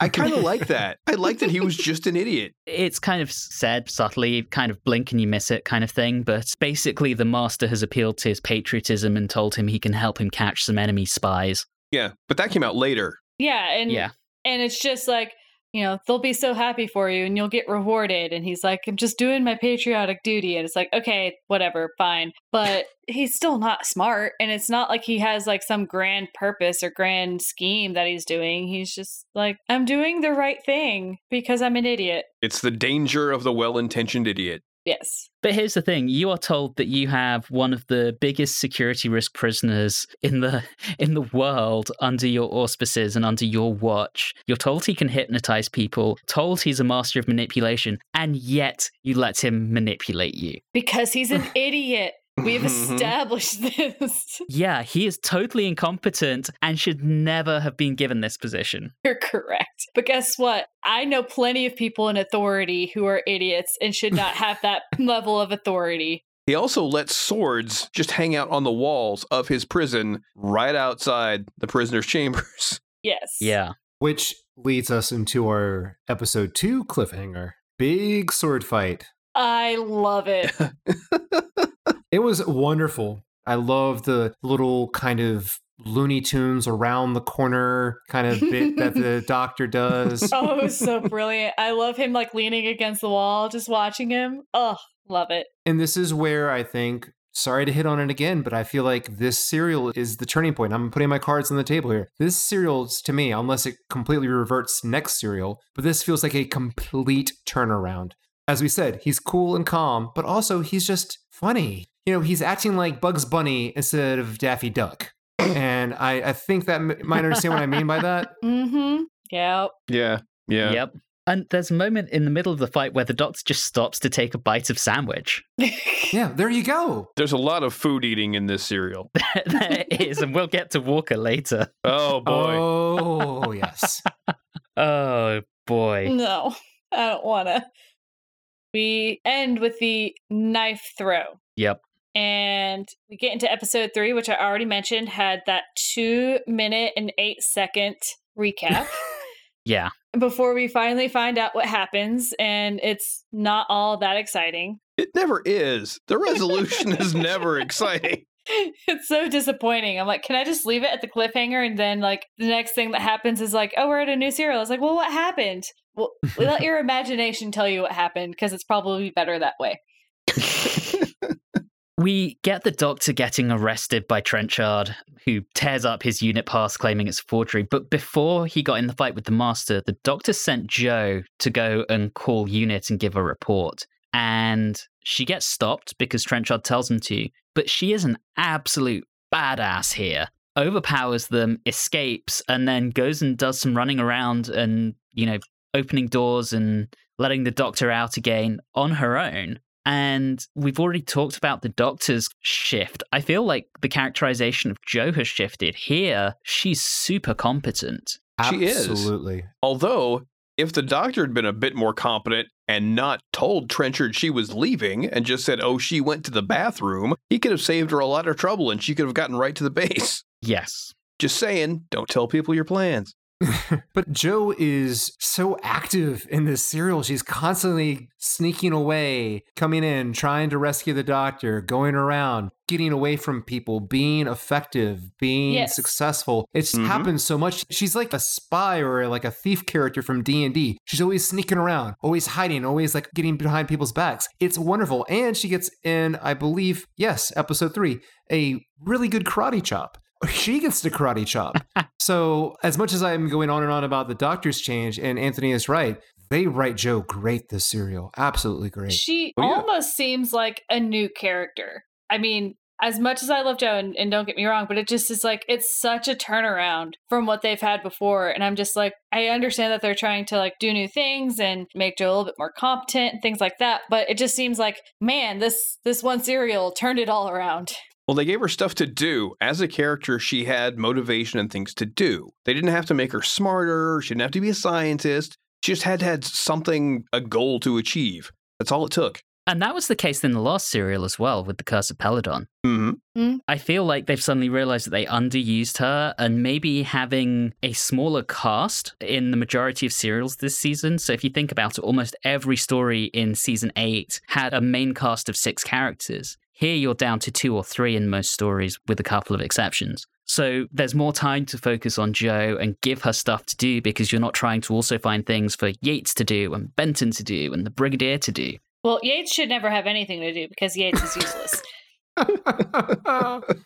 I kind of like that. I like that he was just an idiot. It's kind of said subtly, kind of blink and you miss it kind of thing. But basically, the master has appealed to his patriotism and told him he can help him catch some enemy spies. Yeah, but that came out later. Yeah, and Yeah. and it's just like you know they'll be so happy for you and you'll get rewarded. And he's like i'm just doing my patriotic duty. And it's like okay whatever fine. But he's still not smart and it's not like he has like some grand purpose or grand scheme that he's doing. He's just like i'm doing the right thing because i'm an idiot. It's the danger of the well intentioned idiot. Yes But here's the thing: you are told that you have one of the biggest security risk prisoners in the in the world under your auspices and under your watch. You're told he can hypnotize people, told he's a master of manipulation, and yet you let him manipulate you. because he's an idiot we've Mhm. established this Yeah, he is totally incompetent and should never have been given this position. You're correct. But guess what? I know plenty of people in authority who are idiots and should not have that level of authority. He also lets swords just hang out on the walls of his prison right outside the prisoner's chambers. Yes. Yeah. Which leads us into our episode two cliffhanger. Big sword fight. I love it. It was wonderful. I love the little kind of Looney Tunes around the corner kind of bit that the doctor does. oh, it was so brilliant. I love him like leaning against the wall, just watching him. Oh, love it. And this is where I think, sorry to hit on it again, but I feel like this serial is the turning point. I'm putting my cards on the table here. This serial, to me, unless it completely reverts next serial, but this feels like a complete turnaround. As we said, he's cool and calm, but also he's just funny. You know, he's acting like Bugs Bunny instead of Daffy Duck. And I, I think that m- might understand what I mean by that. Mm-hmm. Yep. Yeah. Yeah. Yep. And there's a moment in the middle of the fight where the doctor just stops to take a bite of sandwich. Yeah, there you go. There's a lot of food eating in this serial. there is, and we'll get to Walker later. Oh boy. Oh, yes. Oh boy. no, I don't want to. We end with the knife throw. Yep. And we get into episode three, which I already mentioned, had that two minute and eight second recap Yeah. before we finally find out what happens. And it's not all that exciting. It never is. The resolution is never exciting. it's so disappointing. I'm like, can I just leave it at the cliffhanger? And then, like, the next thing that happens is like, oh, we're at a new serial. I was like, well, what happened? Well, let your imagination tell you what happened because it's probably better that way. We get the doctor getting arrested by Trenchard, who tears up his unit pass claiming it's a forgery. But before he got in the fight with the master, the doctor sent Jo to go and call unit and give a report. And she gets stopped because Trenchard tells him to. But she is an absolute badass here. Overpowers them, escapes, and then goes and does some running around and, you know, opening doors and letting the doctor out again on her own. And we've already talked about the doctor's shift. I feel like the characterization of Jo has shifted. Here, she's super competent. She is. Absolutely. Although, if the doctor had been a bit more competent and not told Trenchard she was leaving and just said, oh, she went to the bathroom, he could have saved her a lot of trouble and she could have gotten right to the base. Yes. Just saying, don't tell people your plans. But Jo is so active in this serial. She's constantly sneaking away, coming in, trying to rescue the doctor, going around, getting away from people, being effective, being Yes. successful. It's Mhm. happened so much. She's like a spy or like a thief character from D&D. She's always sneaking around, always hiding, always like getting behind people's backs. It's wonderful. And she gets in, I believe, yes, episode 3, a really good karate chop. She gets to karate chop. So, as much as I'm going on and on about the doctor's change, and Anthony is right, They write Jo great this serial. Absolutely great. She Oh, yeah. almost seems like a new character. I mean, as much as I love Jo, and, and don't get me wrong, but it just is like it's such a turnaround from what they've had before. And I'm just like, I understand that they're trying to like do new things and make Jo a little bit more competent and things like that. But it just seems like, man, this this one serial turned it all around. Well, they gave her stuff to do. As a character, she had motivation and things to do. They didn't have to make her smarter. She didn't have to be a scientist. She just had to had something, a goal to achieve. That's all it took. And that was the case in the last serial as well with the Curse of Peladon. hmm I feel like they've suddenly realized that they underused her and maybe having a smaller cast in the majority of serials this season. So if you think about it, almost every story in season eight had a main cast of six characters. Here you're down to two or three in most stories, with a couple of exceptions. So there's more time to focus on Jo and give her stuff to do because you're not trying to also find things for Yates to do and Benton to do and the Brigadier to do. Well, Yates should never have anything to do because Yates is useless.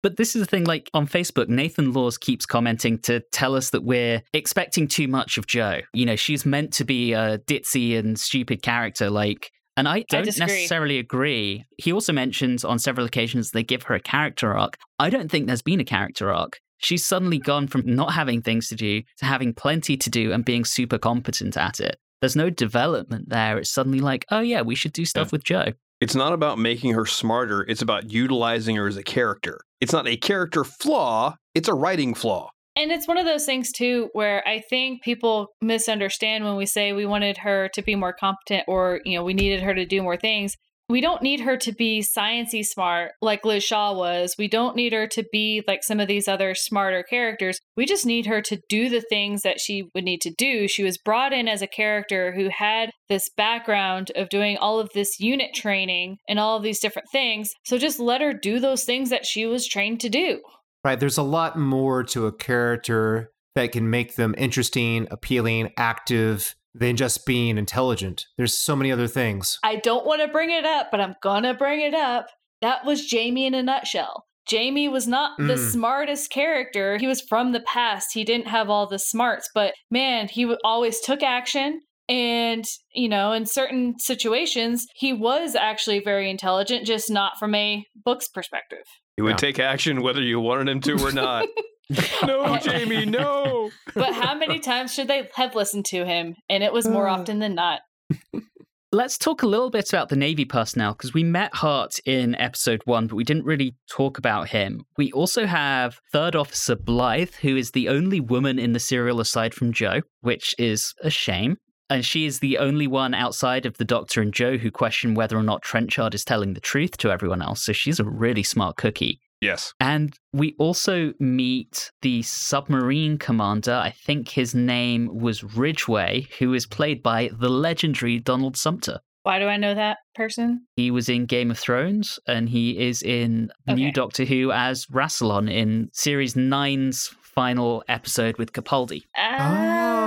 But this is the thing, like on Facebook, Nathan Laws keeps commenting to tell us that we're expecting too much of Jo. You know, she's meant to be a ditzy and stupid character, like, and I don't disagree. necessarily agree. He also mentions on several occasions they give her a character arc. I don't think there's been a character arc. She's suddenly gone from not having things to do to having plenty to do and being super competent at it. There's no development there. It's suddenly like, oh yeah, we should do stuff Yeah. with Jo. It's not about making her smarter. It's about utilizing her as a character. It's not a character flaw. It's a writing flaw. And it's one of those things too where I think people misunderstand when we say we wanted her to be more competent or, you know, we needed her to do more things. We don't need her to be sciency smart like Liz Shaw was. We don't need her to be like some of these other smarter characters. We just need her to do the things that she would need to do. She was brought in as a character who had this background of doing all of this unit training and all of these different things. So just let her do those things that she was trained to do. Right. There's a lot more to a character that can make them interesting, appealing, active than just being intelligent. There's so many other things. I don't want to bring it up, but I'm gonna bring it up. That was Jamie in a nutshell. Jamie was not the Mm. smartest character. He was from the past. He didn't have all the smarts, but man, he always took action. And, you know, in certain situations, he was actually very intelligent, just not from a book's perspective. He would Yeah. take action whether you wanted him to or not. no, Jamie, no. But how many times should they have listened to him? And it was more Uh. often than not. Let's talk a little bit about the Navy personnel because we met Hart in episode one, but we didn't really talk about him. We also have Third Officer Blythe, who is the only woman in the serial aside from Jo, which is a shame. And she is the only one outside of the Doctor and Jo who question whether or not Trenchard is telling the truth to everyone else. So she's a really smart cookie. Yes. And we also meet the submarine commander. I think his name was Ridgway, who is played by the legendary Donald Sumpter. Why do I know that person? He was in Game of Thrones and he is in New Doctor Who as Rassilon in Series 9's final episode with Capaldi. Ah. Ah.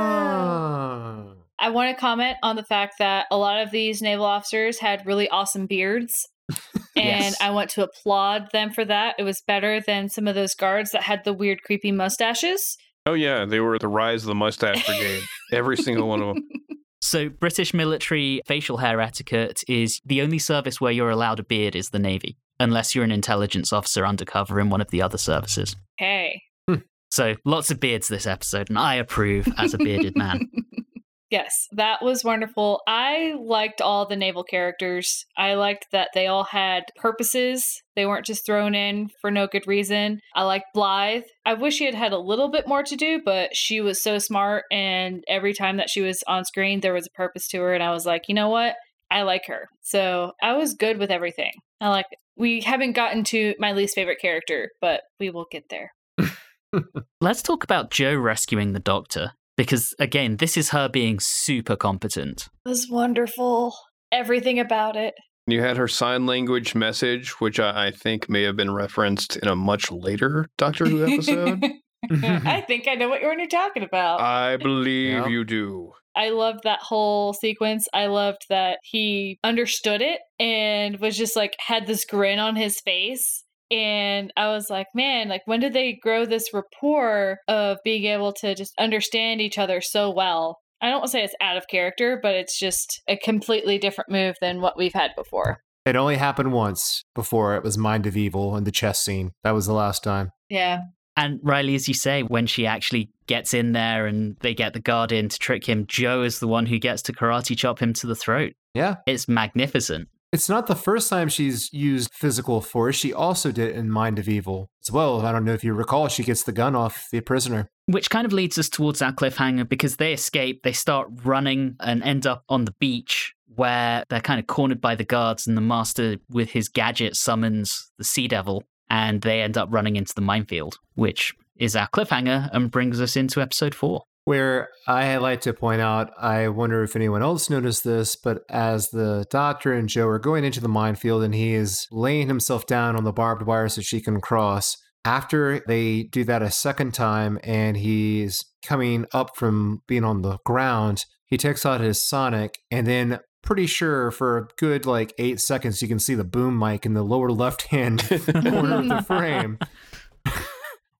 I want to comment on the fact that a lot of these naval officers had really awesome beards. And Yes. I want to applaud them for that. It was better than some of those guards that had the weird, creepy mustaches. Oh, yeah. They were the rise of the mustache brigade. Every single one of them. So, British military facial hair etiquette is the only service where you're allowed a beard is the Navy, unless you're an intelligence officer undercover in one of the other services. Hey. Hmm. So, lots of beards this episode, and I approve as a bearded man. Yes, that was wonderful. I liked all the naval characters. I liked that they all had purposes. They weren't just thrown in for no good reason. I liked Blythe. I wish she had had a little bit more to do, but she was so smart. And every time that she was on screen, there was a purpose to her. And I was like, you know what? I like her. So I was good with everything. I like. We haven't gotten to my least favorite character, but we will get there. Let's talk about Jo rescuing the doctor, because again, this is her being super competent. It was wonderful. Everything about it. You had her sign language message, which I, I think may have been referenced in a much later Doctor Who episode. I think I know what you're talking about. I believe Yep. you do. I loved that whole sequence. I loved that he understood it and was just like had this grin on his face. And I was like, man, like when did they grow this rapport of being able to just understand each other so well? I don't want to say it's out of character, but it's just a completely different move than what we've had before. It only happened once before it was Mind of Evil in the chess scene. That was the last time. Yeah. And Riley, as you say, when she actually gets in there and they get the guard in to trick him, Jo is the one who gets to karate chop him to the throat. Yeah. It's magnificent. It's not the first time she's used physical force. She also did it in Mind of Evil as well. I don't know if you recall, she gets the gun off the prisoner. Which kind of leads us towards our cliffhanger because they escape, they start running and end up on the beach where they're kind of cornered by the guards, and the master, with his gadget, summons the Sea Devil, and they end up running into the minefield, which is our cliffhanger and brings us into episode four. Where I like to point out, I wonder if anyone else noticed this, but as the doctor and Jo are going into the minefield and he is laying himself down on the barbed wire so she can cross, after they do that a second time and he's coming up from being on the ground, he takes out his sonic and then pretty sure for a good like eight seconds you can see the boom mic in the lower left hand corner of the frame.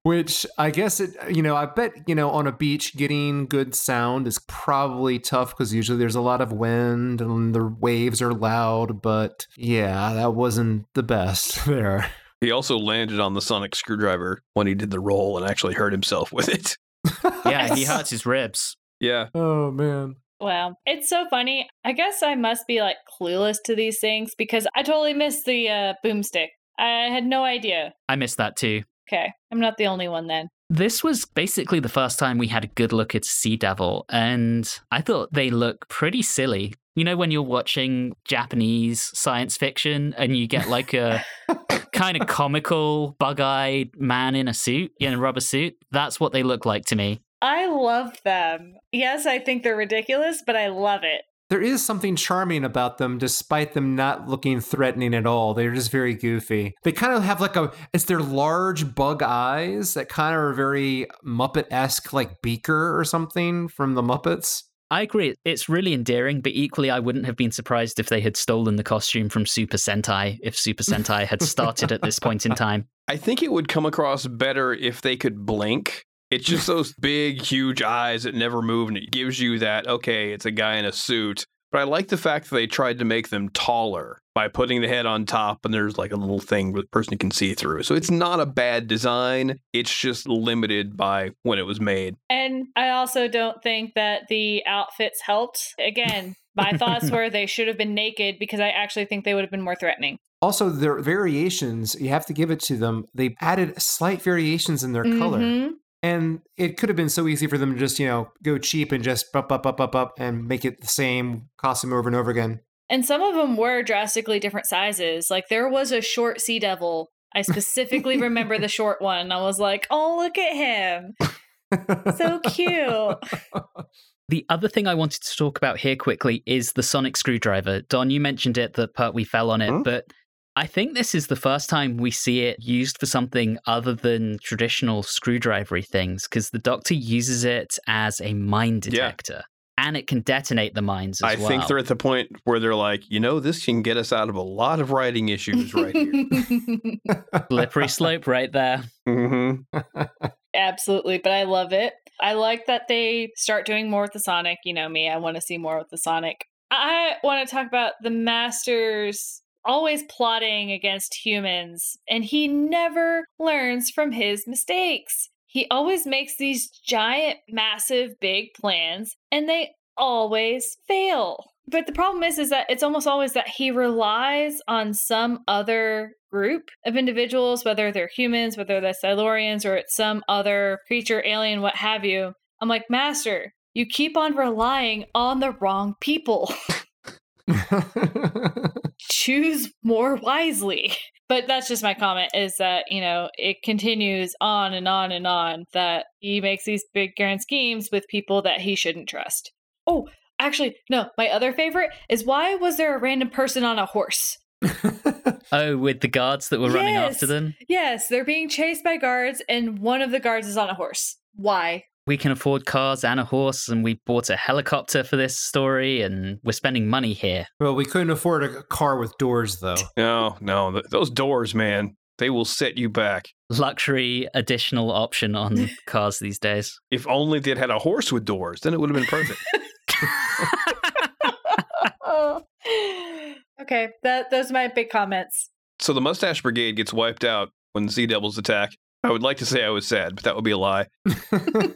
Which I guess it, you know, I bet, you know, on a beach, getting good sound is probably tough because usually there's a lot of wind and the waves are loud. But yeah, that wasn't the best there. He also landed on the sonic screwdriver when he did the roll and actually hurt himself with it. Yeah, he hurts his ribs. Yeah. Oh, man. Wow. It's so funny. I guess I must be like clueless to these things because I totally missed the uh, boomstick. I had no idea. I missed that too. Okay. I'm not the only one then. This was basically the first time we had a good look at Sea Devil, and I thought they look pretty silly. You know, when you're watching Japanese science fiction and you get like a kind of comical, bug eyed man in a suit, in a rubber suit? That's what they look like to me. I love them. Yes, I think they're ridiculous, but I love it. There is something charming about them, despite them not looking threatening at all. They're just very goofy. They kind of have like a, it's their large bug eyes that kind of are very Muppet esque, like Beaker or something from the Muppets. I agree. It's really endearing, but equally, I wouldn't have been surprised if they had stolen the costume from Super Sentai if Super Sentai had started at this point in time. I think it would come across better if they could blink. It's just those big, huge eyes that never move, and it gives you that, okay, it's a guy in a suit. But I like the fact that they tried to make them taller by putting the head on top, and there's like a little thing where the person can see through. So it's not a bad design. It's just limited by when it was made. And I also don't think that the outfits helped. Again, my thoughts were they should have been naked because I actually think they would have been more threatening. Also, their variations, you have to give it to them. They added slight variations in their color. Mm-hmm. And it could have been so easy for them to just, you know, go cheap and just up, up, up, up, up and make it the same costume over and over again. And some of them were drastically different sizes. Like there was a short sea devil. I specifically remember the short one. I was like, oh, look at him. So cute. The other thing I wanted to talk about here quickly is the sonic screwdriver. Don, you mentioned it, the part we fell on it, Hmm? but I think this is the first time we see it used for something other than traditional screwdrivery things, because the doctor uses it as a mine Yeah. detector. And it can detonate the mines as I well. think they're at the point where they're like, you know, this can get us out of a lot of writing issues right here. Slippery slope right there. hmm Absolutely, but I love it. I like that they start doing more with the Sonic. You know me, I want to see more with the Sonic. I want to talk about the Masters always plotting against humans, and he never learns from his mistakes. He always makes these giant, massive, big plans, and they always fail. But the problem is, is that it's almost always that he relies on some other group of individuals, whether they're humans, whether they're Silurians, or it's some other creature, alien, what have you. I'm like, Master, you keep on relying on the wrong people. Choose more wisely. But that's just my comment is that, you know, it continues on and on and on that he makes these big grand schemes with people that he shouldn't trust. Oh, actually, no, my other favorite is why was there a random person on a horse? Oh, with the guards that were running after them? Yes, they're being chased by guards, and one of the guards is on a horse. Why? we can afford cars and a horse, and we bought a helicopter for this story, and we're spending money here. Well, we couldn't afford a car with doors, though. no, no, th- those doors, man, they will set you back. Luxury additional option on cars these days. If only they'd had a horse with doors, then it would have been perfect. okay, that those are my big comments. So the Mustache Brigade gets wiped out when the Sea Devils attack. I would like to say I was sad, but that would be a lie.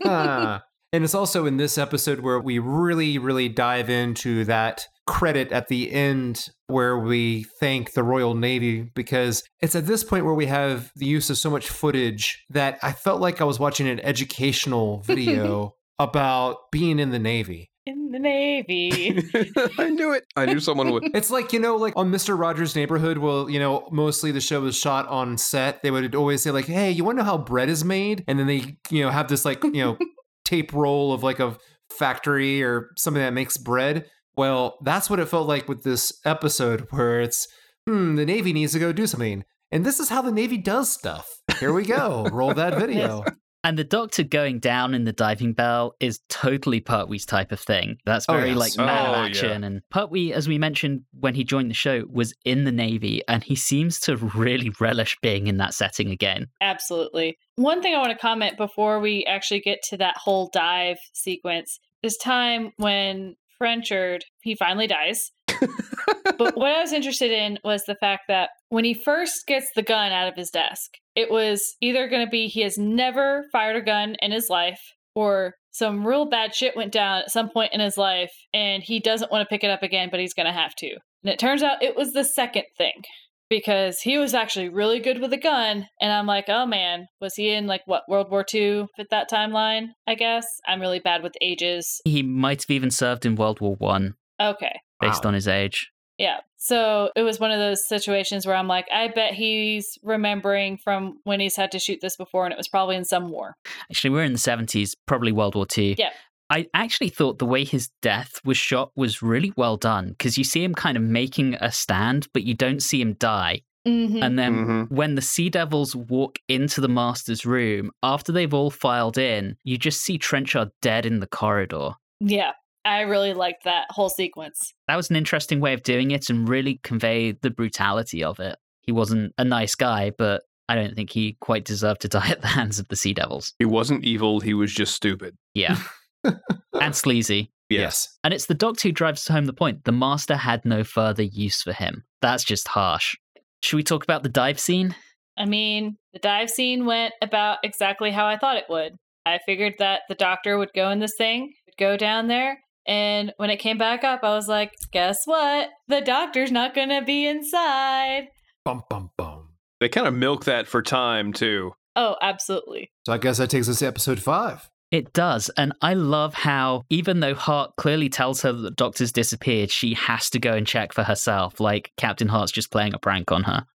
Ah. and it's also in this episode where we really, really dive into that credit at the end where we thank the Royal Navy because it's at this point where we have the use of so much footage that I felt like I was watching an educational video about being in the Navy. In the Navy. I knew it. I knew someone would. It's like, you know, like on Mr. Rogers' Neighborhood, well, you know, mostly the show was shot on set. They would always say, like, hey, you want to know how bread is made? And then they, you know, have this, like, you know, tape roll of like a factory or something that makes bread. Well, that's what it felt like with this episode where it's, hmm, the Navy needs to go do something. And this is how the Navy does stuff. Here we go. Roll that video. And the doctor going down in the diving bell is totally Pertwee's type of thing. That's Oh, very yes. like man Oh, of yeah. action. And Pertwee, as we mentioned when he joined the show, was in the Navy and he seems to really relish being in that setting again. Absolutely. One thing I want to comment before we actually get to that whole dive sequence is time when Trenchard he finally dies. but what I was interested in was the fact that when he first gets the gun out of his desk, it was either going to be he has never fired a gun in his life or some real bad shit went down at some point in his life and he doesn't want to pick it up again, but he's going to have to. And it turns out it was the second thing because he was actually really good with a gun. And I'm like, oh man, was he in like what, World War II at that timeline? I guess. I'm really bad with ages. He might have even served in World War One Okay. Based Wow. on his age. Yeah. So it was one of those situations where I'm like, I bet he's remembering from when he's had to shoot this before, and it was probably in some war. Actually, we're in the 70s, probably World War II. Yeah. I actually thought the way his death was shot was really well done because you see him kind of making a stand, but you don't see him die. Mm-hmm. And then Mhm. when the Sea Devils walk into the Master's room, after they've all filed in, you just see Trenchard dead in the corridor. yeah. I really liked that whole sequence. That was an interesting way of doing it and really conveyed the brutality of it. He wasn't a nice guy, but I don't think he quite deserved to die at the hands of the Sea Devils. He wasn't evil. He was just stupid. Yeah. and sleazy. Yes. And it's the doctor who drives home the point. The master had no further use for him. That's just harsh. Should we talk about the dive scene? I mean, the dive scene went about exactly how I thought it would. I figured that the doctor would go in this thing, would go down there, and when it came back up, I was like, guess what? The doctor's not going to be inside. Bum, bum, bum. They kind of milk that for time, too. Oh, absolutely. So I guess that takes us to episode five. It does. And I love how, even though Hart clearly tells her that the doctor's disappeared, she has to go and check for herself. Like Captain Hart's just playing a prank on her.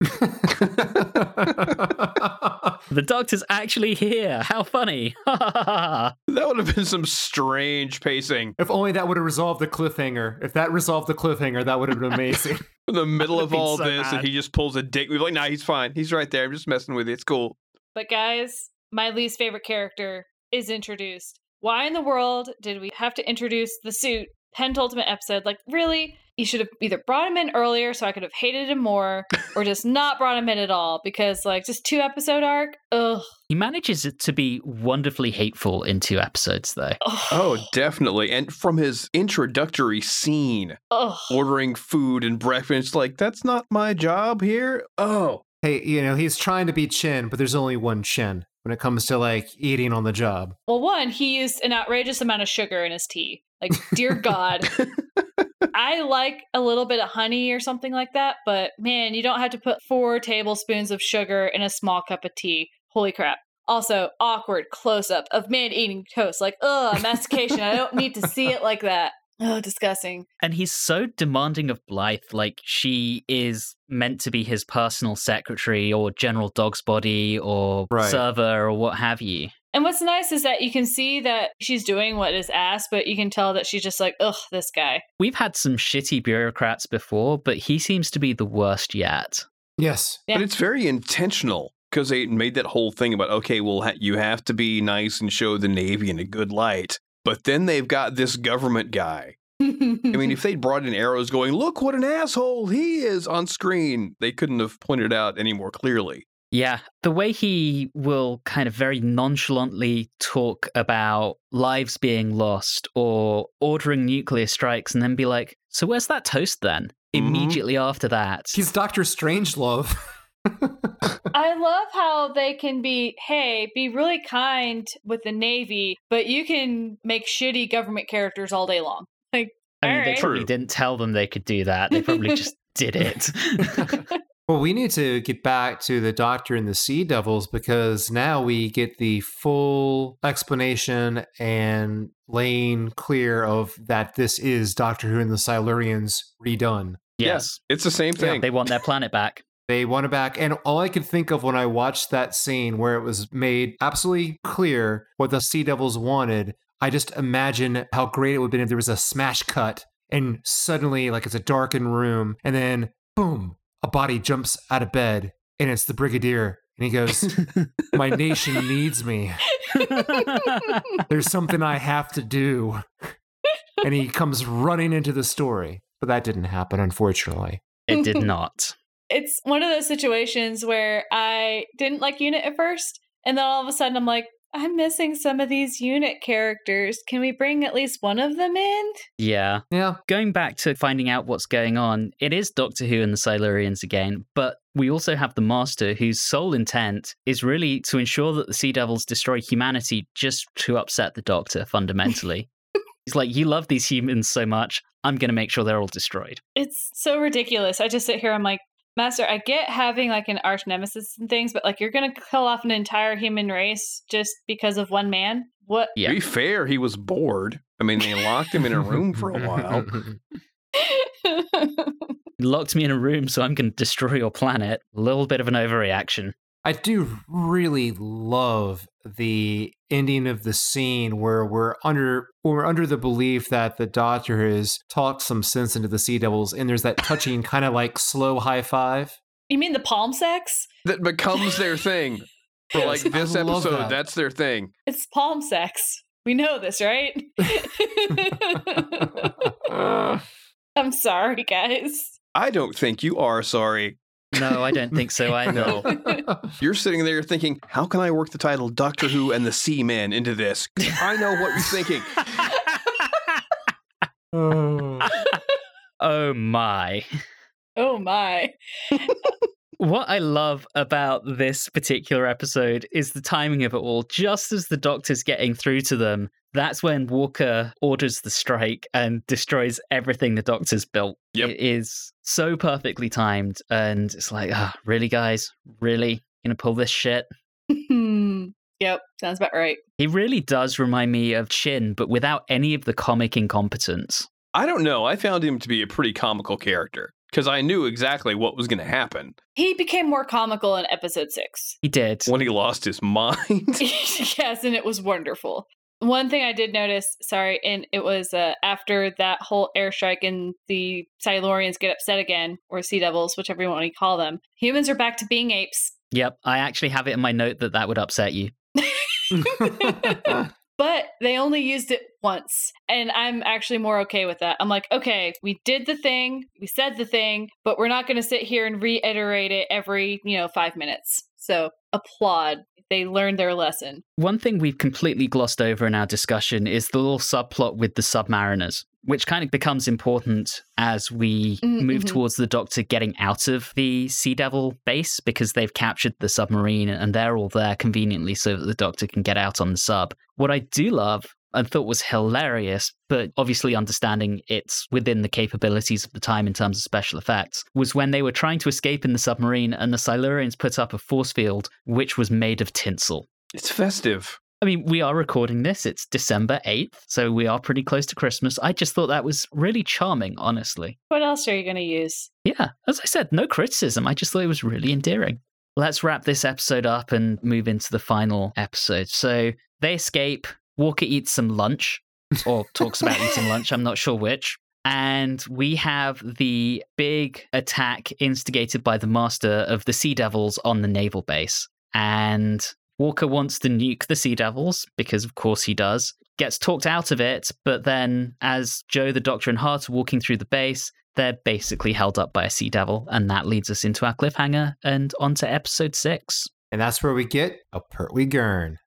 The doctor's actually here. How funny. That would have been some strange pacing. if only that would have resolved the cliffhanger. If that resolved the cliffhanger, that would have been amazing. In the middle of all so this, mad. and he just pulls a dick. We're like, nah, he's fine. He's right there. I'm just messing with you. It's cool. But guys, my least favorite character is introduced. Why in the world did we have to introduce the suit Pentultimate episode? Like, really? You should have either brought him in earlier so I could have hated him more, or just not brought him in at all because, like, just two episode arc. Ugh. he manages it to be wonderfully hateful in two episodes, though. Oh, Ugh. Oh, definitely. And from his introductory scene, Ugh. ordering food and breakfast, like, that's not my job here. Oh. hey, you know, he's trying to be Chinn, but there's only one Chinn when it comes to like eating on the job. Well, one, he used an outrageous amount of sugar in his tea. Like, dear God. I like a little bit of honey or something like that, but man, you don't have to put four tablespoons of sugar in a small cup of tea. Holy crap. Also, awkward close up of man eating toast. Like, ugh, mastication. I don't need to see it like that. Oh, disgusting. And he's so demanding of Blythe, like she is meant to be his personal secretary or general dog's body or Right. server or what have you. And what's nice is that you can see that she's doing what is asked, but you can tell that she's just like, ugh, this guy. We've had some shitty bureaucrats before, but he seems to be the worst yet. Yes. Yeah. But it's very intentional because they made that whole thing about, okay, well, ha- you have to be nice and show the Navy in a good light. But then they've got this government guy. I mean, if they'd brought in arrows going, look what an asshole he is on screen, they couldn't have pointed out any more clearly. Yeah, the way he will kind of very nonchalantly talk about lives being lost or ordering nuclear strikes and then be like, So where's that toast then? Mhm. Immediately after that. He's Doctor Strangelove. I love how they can be, hey, be really kind with the Navy, but you can make shitty government characters all day long. Like, I mean, they alright. probably True. didn't tell them they could do that. They probably just did it. Well, we need to get back to the Doctor and the Sea Devils because now we get the full explanation and laying clear of that this is Doctor Who and the Silurians redone. yes. It's the same thing. They want their planet back. They want it back. And all I could think of when I watched that scene where it was made absolutely clear what the Sea Devils wanted, I just imagine how great it would have been if there was a smash cut and suddenly, like, it's a darkened room, and then boom, a body jumps out of bed and it's the Brigadier. And he goes, My nation needs me. There's something I have to do. And he comes running into the story. But that didn't happen, unfortunately. it did not. It's one of those situations where I didn't like Unit at first, and then all of a sudden I'm like, I'm missing some of these Unit characters. Can we bring at least one of them in? Yeah. Yeah. Going back to finding out what's going on, it is Doctor Who and the Silurians again, but we also have the Master whose sole intent is really to ensure that the Sea Devils destroy humanity just to upset the Doctor fundamentally. He's like, You love these humans so much, I'm going to make sure they're all destroyed. It's so ridiculous. I just sit here, I'm like, Master, I get having like an arch nemesis and things, but like you're gonna kill off an entire human race just because of one man? What? Yeah. To be fair, he was bored. I mean, they locked him in a room for a while. Locked me in a room, so I'm going to destroy your planet. A little bit of an overreaction. I do really love the ending of the scene where we're under we're under the belief that the doctor has talked some sense into the sea devils and there's that touching kind of like slow high five. you mean the palm sex? That becomes their thing. For like this episode, that. that's their thing. It's palm sex. We know this, right? I'm sorry, guys. I don't think you are sorry. No, I don't think so I know. You're sitting there thinking, how can I work the title Doctor Who and the Sea Seaman into this? I know what you're thinking. oh my. Oh my. What I love about this particular episode is the timing of it all. Just as the doctor's getting through to them, that's when Walker orders the strike and destroys everything the doctor's built. Yep. It is so perfectly timed. And it's like, ah, really, guys? Really? Gonna pull this shit? yep, sounds about right. He really does remind me of Chinn, but without any of the comic incompetence. I don't know. I found him to be a pretty comical character because I knew exactly what was going to happen He became more comical in episode six. He did. when he lost his mind. yes, and it was wonderful. One thing I did notice, sorry, and it was uh, after that whole airstrike and the Silurians get upset again, or Sea Devils, whichever you want to call them. Humans are back to being apes. Yep, I actually have it in my note that that would upset you. but they only used it once. And I'm actually more okay with that. I'm like, okay, we did the thing, we said the thing, but we're not going to sit here and reiterate it every, you know, five minutes. So applaud. They learned their lesson. One thing we've completely glossed over in our discussion is the little subplot with the submariners, which kind of becomes important as we Mm, move mhm. towards the Doctor getting out of the Sea Devil base because they've captured the submarine and they're all there conveniently so that the Doctor can get out on the sub. What I do love and thought was hilarious, but obviously understanding it's within the capabilities of the time in terms of special effects, was when they were trying to escape in the submarine and the Silurians put up a force field which was made of tinsel. it's festive. I mean, we are recording this. It's December 8th, so we are pretty close to Christmas. I just thought that was really charming, honestly. What else are you going to use? Yeah, as I said, no criticism. I just thought it was really endearing. Let's wrap this episode up and move into the final episode. So they escape. Walker eats some lunch, or talks about eating lunch. I'm not sure which. And we have the big attack instigated by the master of the Sea Devils on the naval base. And Walker wants to nuke the Sea Devils, because of course he does. Gets talked out of it, but then as Jo, the Doctor, and Hart are walking through the base, they're basically held up by a Sea Devil. And that leads us into our cliffhanger and onto episode six. and that's where we get a Pertwee Gurn.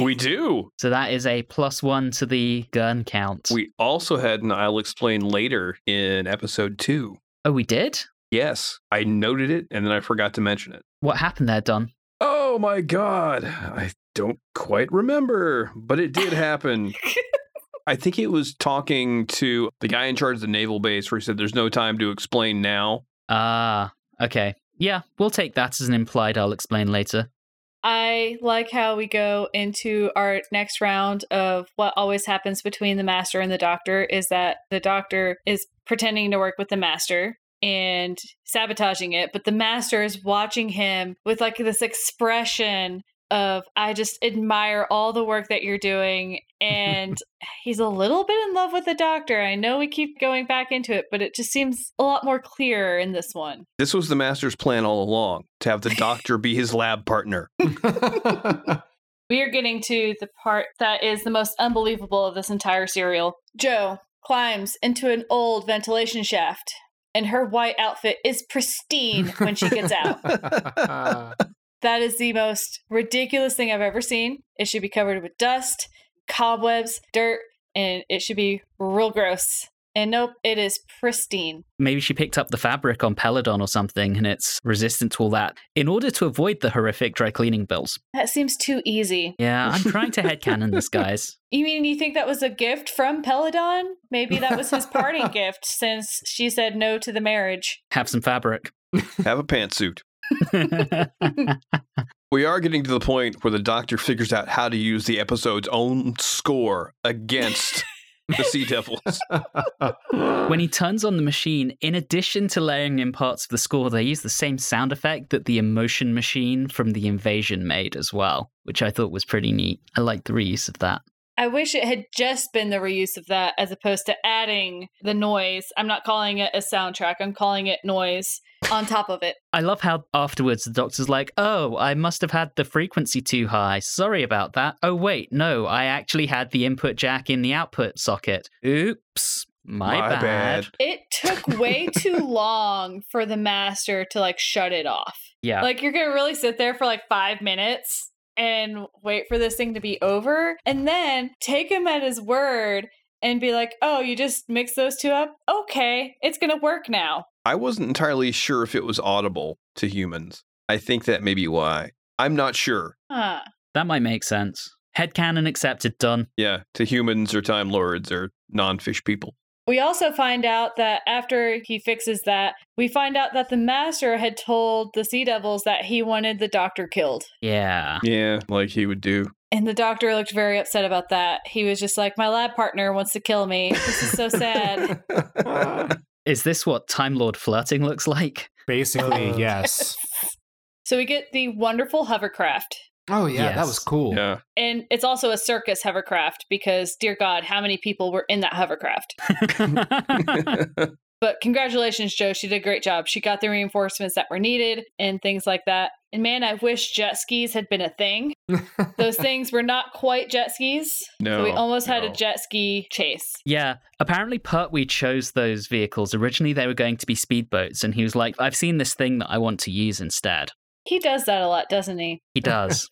We do. So that is a plus one to the gun count. We also had, and I'll explain later in episode two. oh, we did? Yes, I noted it and then I forgot to mention it. What happened there, Don? Oh my God. I don't quite remember, but it did happen. I think it was talking to the guy in charge of the naval base where he said, There's no time to explain now. Ah, okay. Yeah, we'll take that as an implied I'll explain later. I like how we go into our next round of what always happens between the master and the doctor is that the doctor is pretending to work with the master and sabotaging it, but the master is watching him with like this expression of I just admire all the work that you're doing and he's a little bit in love with the doctor. I know we keep going back into it, but it just seems a lot more clear in this one. This was the master's plan all along to have the doctor be his lab partner. We are getting to the part that is the most unbelievable of this entire serial. Jo climbs into an old ventilation shaft, and her white outfit is pristine when she gets out. Ah. That is the most ridiculous thing I've ever seen. It should be covered with dust, cobwebs, dirt, and it should be real gross. And nope, it is pristine. Maybe she picked up the fabric on Peladon or something and it's resistant to all that in order to avoid the horrific dry cleaning bills. That seems too easy. Yeah, I'm trying to headcanon this, guys. You mean you think that was a gift from Peladon? Maybe that was his parting gift since she said no to the marriage. Have some fabric. have a pantsuit. We are getting to the point where the doctor figures out how to use the episode's own score against the Sea Devils. when he turns on the machine, in addition to layering in parts of the score, they use the same sound effect that the emotion machine from the invasion made as well, which I thought was pretty neat. I like the reuse of that. I wish it had just been the reuse of that as opposed to adding the noise. I'm not calling it a soundtrack, I'm calling it noise on top of it. I love how afterwards the doctor's like, oh, I must have had the frequency too high. Sorry about that. Oh, wait, no, I actually had the input jack in the output socket. Oops. My, My bad. bad. It took way too long for the master to like shut it off. Yeah. Like you're gonna really sit there for like five minutes and wait for this thing to be over and then take him at his word and be like, oh, you just mix those two up? Okay, it's gonna work now. I wasn't entirely sure if it was audible to humans. I think that may be why. I'm not sure. Huh. that might make sense. Headcanon accepted, done. Yeah, to humans or Time Lords or non fish people. We also find out that after he fixes that, we find out that the master had told the Sea Devils that he wanted the doctor killed. Yeah. Yeah, like he would do. And the doctor looked very upset about that. He was just like, My lab partner wants to kill me. This is so sad. Is this what Time Lord flirting looks like? Basically, Uh. yes. so we get the wonderful hovercraft. Oh yeah, that was cool. Yeah. And it's also a circus hovercraft because, dear God, how many people were in that hovercraft? But congratulations, Jo. She did a great job. She got the reinforcements that were needed and things like that. And man, I wish jet skis had been a thing. Those things were not quite jet skis. No. so we almost had a jet ski chase. yeah. Apparently, Pertwee chose those vehicles. Originally, they were going to be speedboats, and he was like, I've seen this thing that I want to use instead. He does that a lot, doesn't he? He does.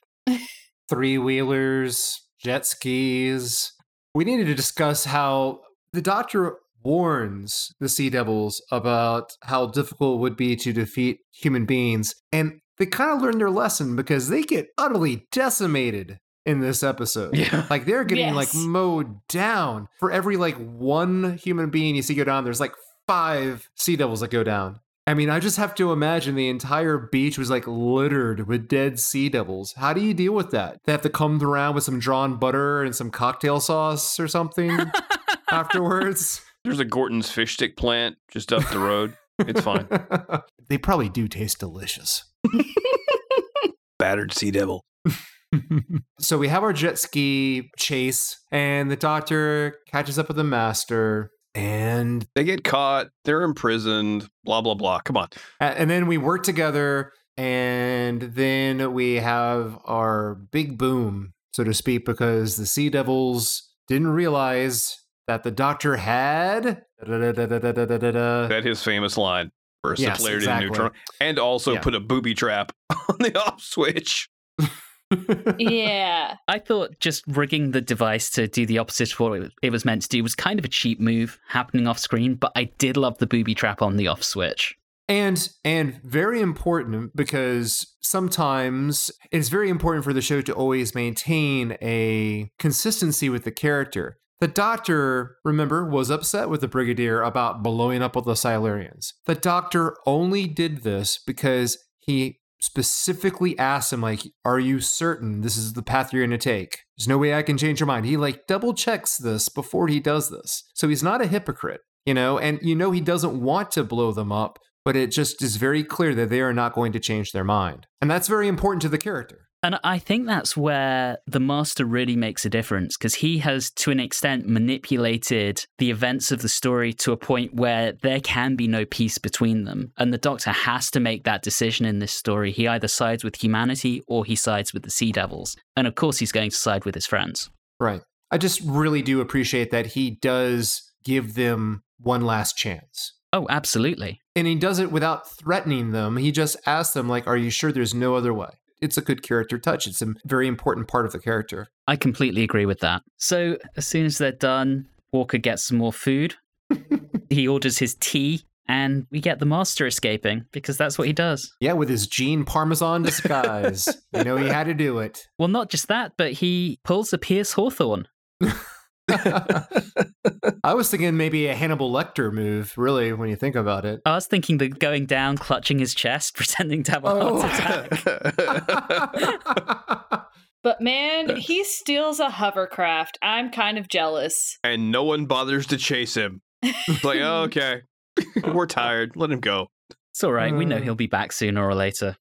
Three wheelers, jet skis. We needed to discuss how the doctor warns the Sea Devils about how difficult it would be to defeat human beings. And they kind of learn their lesson because they get utterly decimated in this episode. Yeah. Like they're getting like mowed down. For every like one human being you see go down, there's like five sea devils that go down. I mean, I just have to imagine the entire beach was like littered with dead sea devils. How do you deal with that? They have to come around with some drawn butter and some cocktail sauce or something afterwards. There's a Gorton's fish stick plant just up the road. It's fine. they probably do taste delicious. Battered Sea Devil. so we have our jet ski chase, and the doctor catches up with the master, and They get caught. They're imprisoned. Blah, blah, blah. Come on. And then we work together, and then we have our big boom, so to speak, because the Sea Devils didn't realize that the doctor had. That his famous line. Burst Yes, of polarity exactly. neutron. And also Yeah. put a booby trap on the off switch. Yeah. I thought just rigging the device to do the opposite of what it was meant to do was kind of a cheap move happening off screen, but I did love the booby trap on the off switch. And and very important because sometimes it's very important for the show to always maintain a consistency with the character. The doctor, remember, was upset with the brigadier about blowing up all the Silurians. The doctor only did this because he specifically asked him, like, are you certain this is the path you're going to take? There's no way I can change your mind. He like double checks this before he does this. So he's not a hypocrite, you know, and you know he doesn't want to blow them up, but it just is very clear that they are not going to change their mind. And that's very important to the character. And I think that's where the master really makes a difference because he has, to an extent, manipulated the events of the story to a point where there can be no peace between them. And the doctor has to make that decision in this story. He either sides with humanity or he sides with the Sea Devils. And of course, he's going to side with his friends. Right. I just really do appreciate that he does give them one last chance. Oh, absolutely. And he does it without threatening them. He just asks them, like, are you sure there's no other way? It's a good character touch. It's a very important part of the character. I completely agree with that. So as soon as they're done, Walker gets some more food. he orders his tea, and we get the master escaping because that's what he does. Yeah, with his Gene Parmesan disguise. you know, he had to do it. Well, not just that, but he pulls a Pierce Hawthorne. I was thinking maybe a Hannibal Lecter move, really, when you think about it. I was thinking the going down, clutching his chest, pretending to have a oh. heart attack. but man, he steals a hovercraft. I'm kind of jealous. And no one bothers to chase him. It's like, oh, okay, we're tired. Let him go. It's all right. We know hmm. he'll be back sooner or later.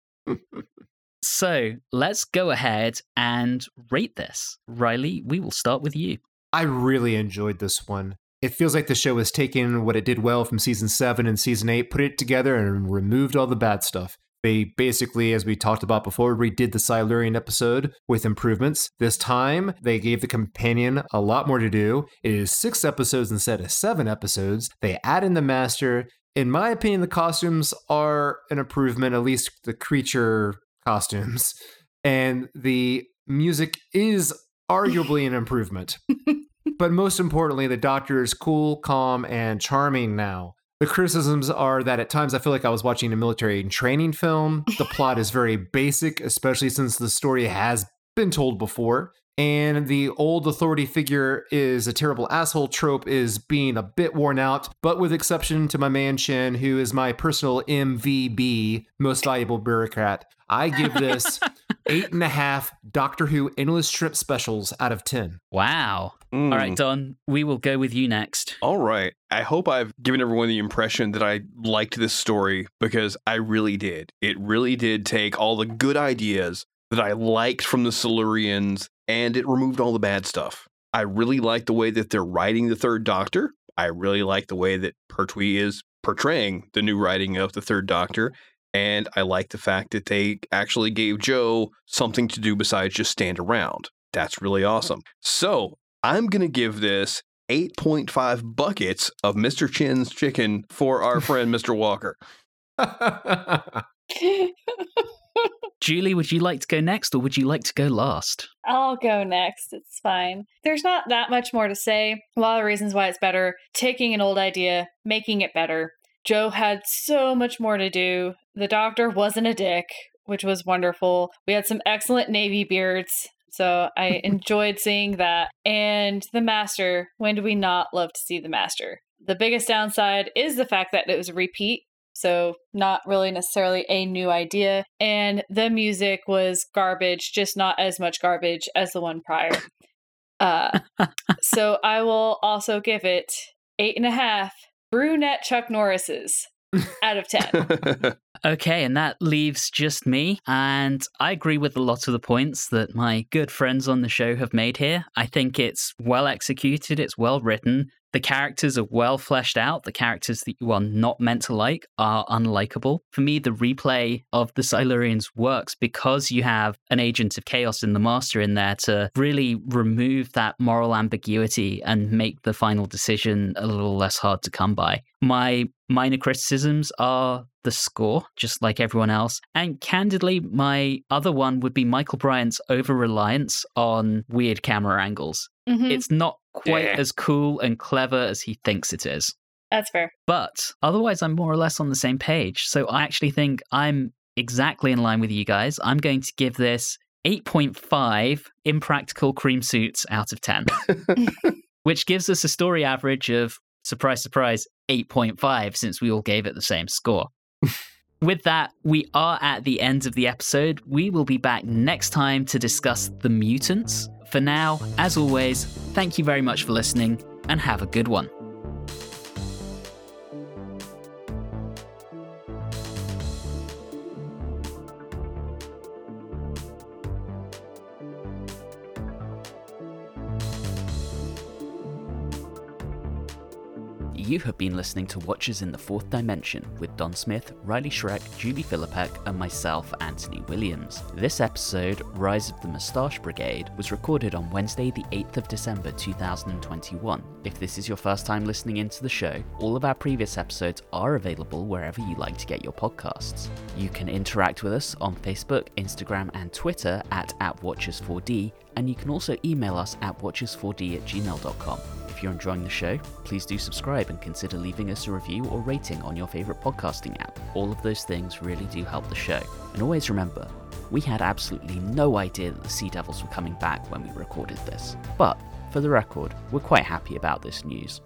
so let's go ahead and rate this. Riley, we will start with you. I really enjoyed this one. It feels like the show has taken what it did well from season 7 and season 8, put it together, and removed all the bad stuff. They basically, as we talked about before, redid the Silurian episode with improvements. This time, they gave the companion a lot more to do. It is six episodes instead of seven episodes. They add in the master. In my opinion, the costumes are an improvement, at least the creature costumes. And the music is arguably an improvement. but most importantly, the doctor is cool, calm, and charming now. The criticisms are that at times I feel like I was watching a military training film. The plot is very basic, especially since the story has been told before. And the old authority figure is a terrible asshole trope is being a bit worn out, but with exception to my man Chinn, who is my personal MVB, most valuable bureaucrat. I give this eight and a half Doctor Who endless trip specials out of 10. Wow. Mm. All right, Don, we will go with you next. All right. I hope I've given everyone the impression that I liked this story because I really did. It really did take all the good ideas that I liked from the Silurians and it removed all the bad stuff. I really like the way that they're writing the third Doctor. I really like the way that Pertwee is portraying the new writing of the third Doctor. And I like the fact that they actually gave Jo something to do besides just stand around. That's really mm-hmm. awesome. So I'm going to give this 8.5 buckets of Mr. Chinn's chicken for our friend Mr. Walker. Julie, would you like to go next or would you like to go last? I'll go next. It's fine. There's not that much more to say. A lot of reasons why it's better. Taking an old idea, making it better. Jo had so much more to do. The doctor wasn't a dick, which was wonderful. We had some excellent navy beards. So I enjoyed seeing that. And the master, when do we not love to see the master? The biggest downside is the fact that it was a repeat. So, not really necessarily a new idea. And the music was garbage, just not as much garbage as the one prior. Uh, so, I will also give it eight and a half brunette Chuck Norris's out of 10. okay, and that leaves just me. And I agree with a lot of the points that my good friends on the show have made here. I think it's well executed, it's well written. The characters are well fleshed out. The characters that you are not meant to like are unlikable. For me, the replay of the Silurians works because you have an agent of chaos in the Master in there to really remove that moral ambiguity and make the final decision a little less hard to come by. My minor criticisms are the score, just like everyone else. And candidly, my other one would be Michael Briant's over reliance on weird camera angles. Mhm. It's not quite Yeah. as cool and clever as he thinks it is. That's fair. But otherwise, I'm more or less on the same page. So I actually think I'm exactly in line with you guys. I'm going to give this 8.5 impractical cream suits out of 10, which gives us a story average of, surprise, surprise, 8.5 since we all gave it the same score. With that, we are at the end of the episode. We will be back next time to discuss the mutants. For now, as always, thank you very much for listening and have a good one. You have been listening to Watchers in the Fourth Dimension with Don Smith, Riley Schreck, Julie Philippek, and myself, Anthony Williams. This episode, Rise of the Moustache Brigade, was recorded on Wednesday, the 8th of December 2021. If this is your first time listening into the show, all of our previous episodes are available wherever you like to get your podcasts. You can interact with us on Facebook, Instagram, and Twitter at, at Watchers4D, and you can also email us at watchers4d at gmail.com. If you're enjoying the show, please do subscribe and consider leaving us a review or rating on your favourite podcasting app. All of those things really do help the show. And always remember, we had absolutely no idea that the Sea Devils were coming back when we recorded this. But, for the record, we're quite happy about this news.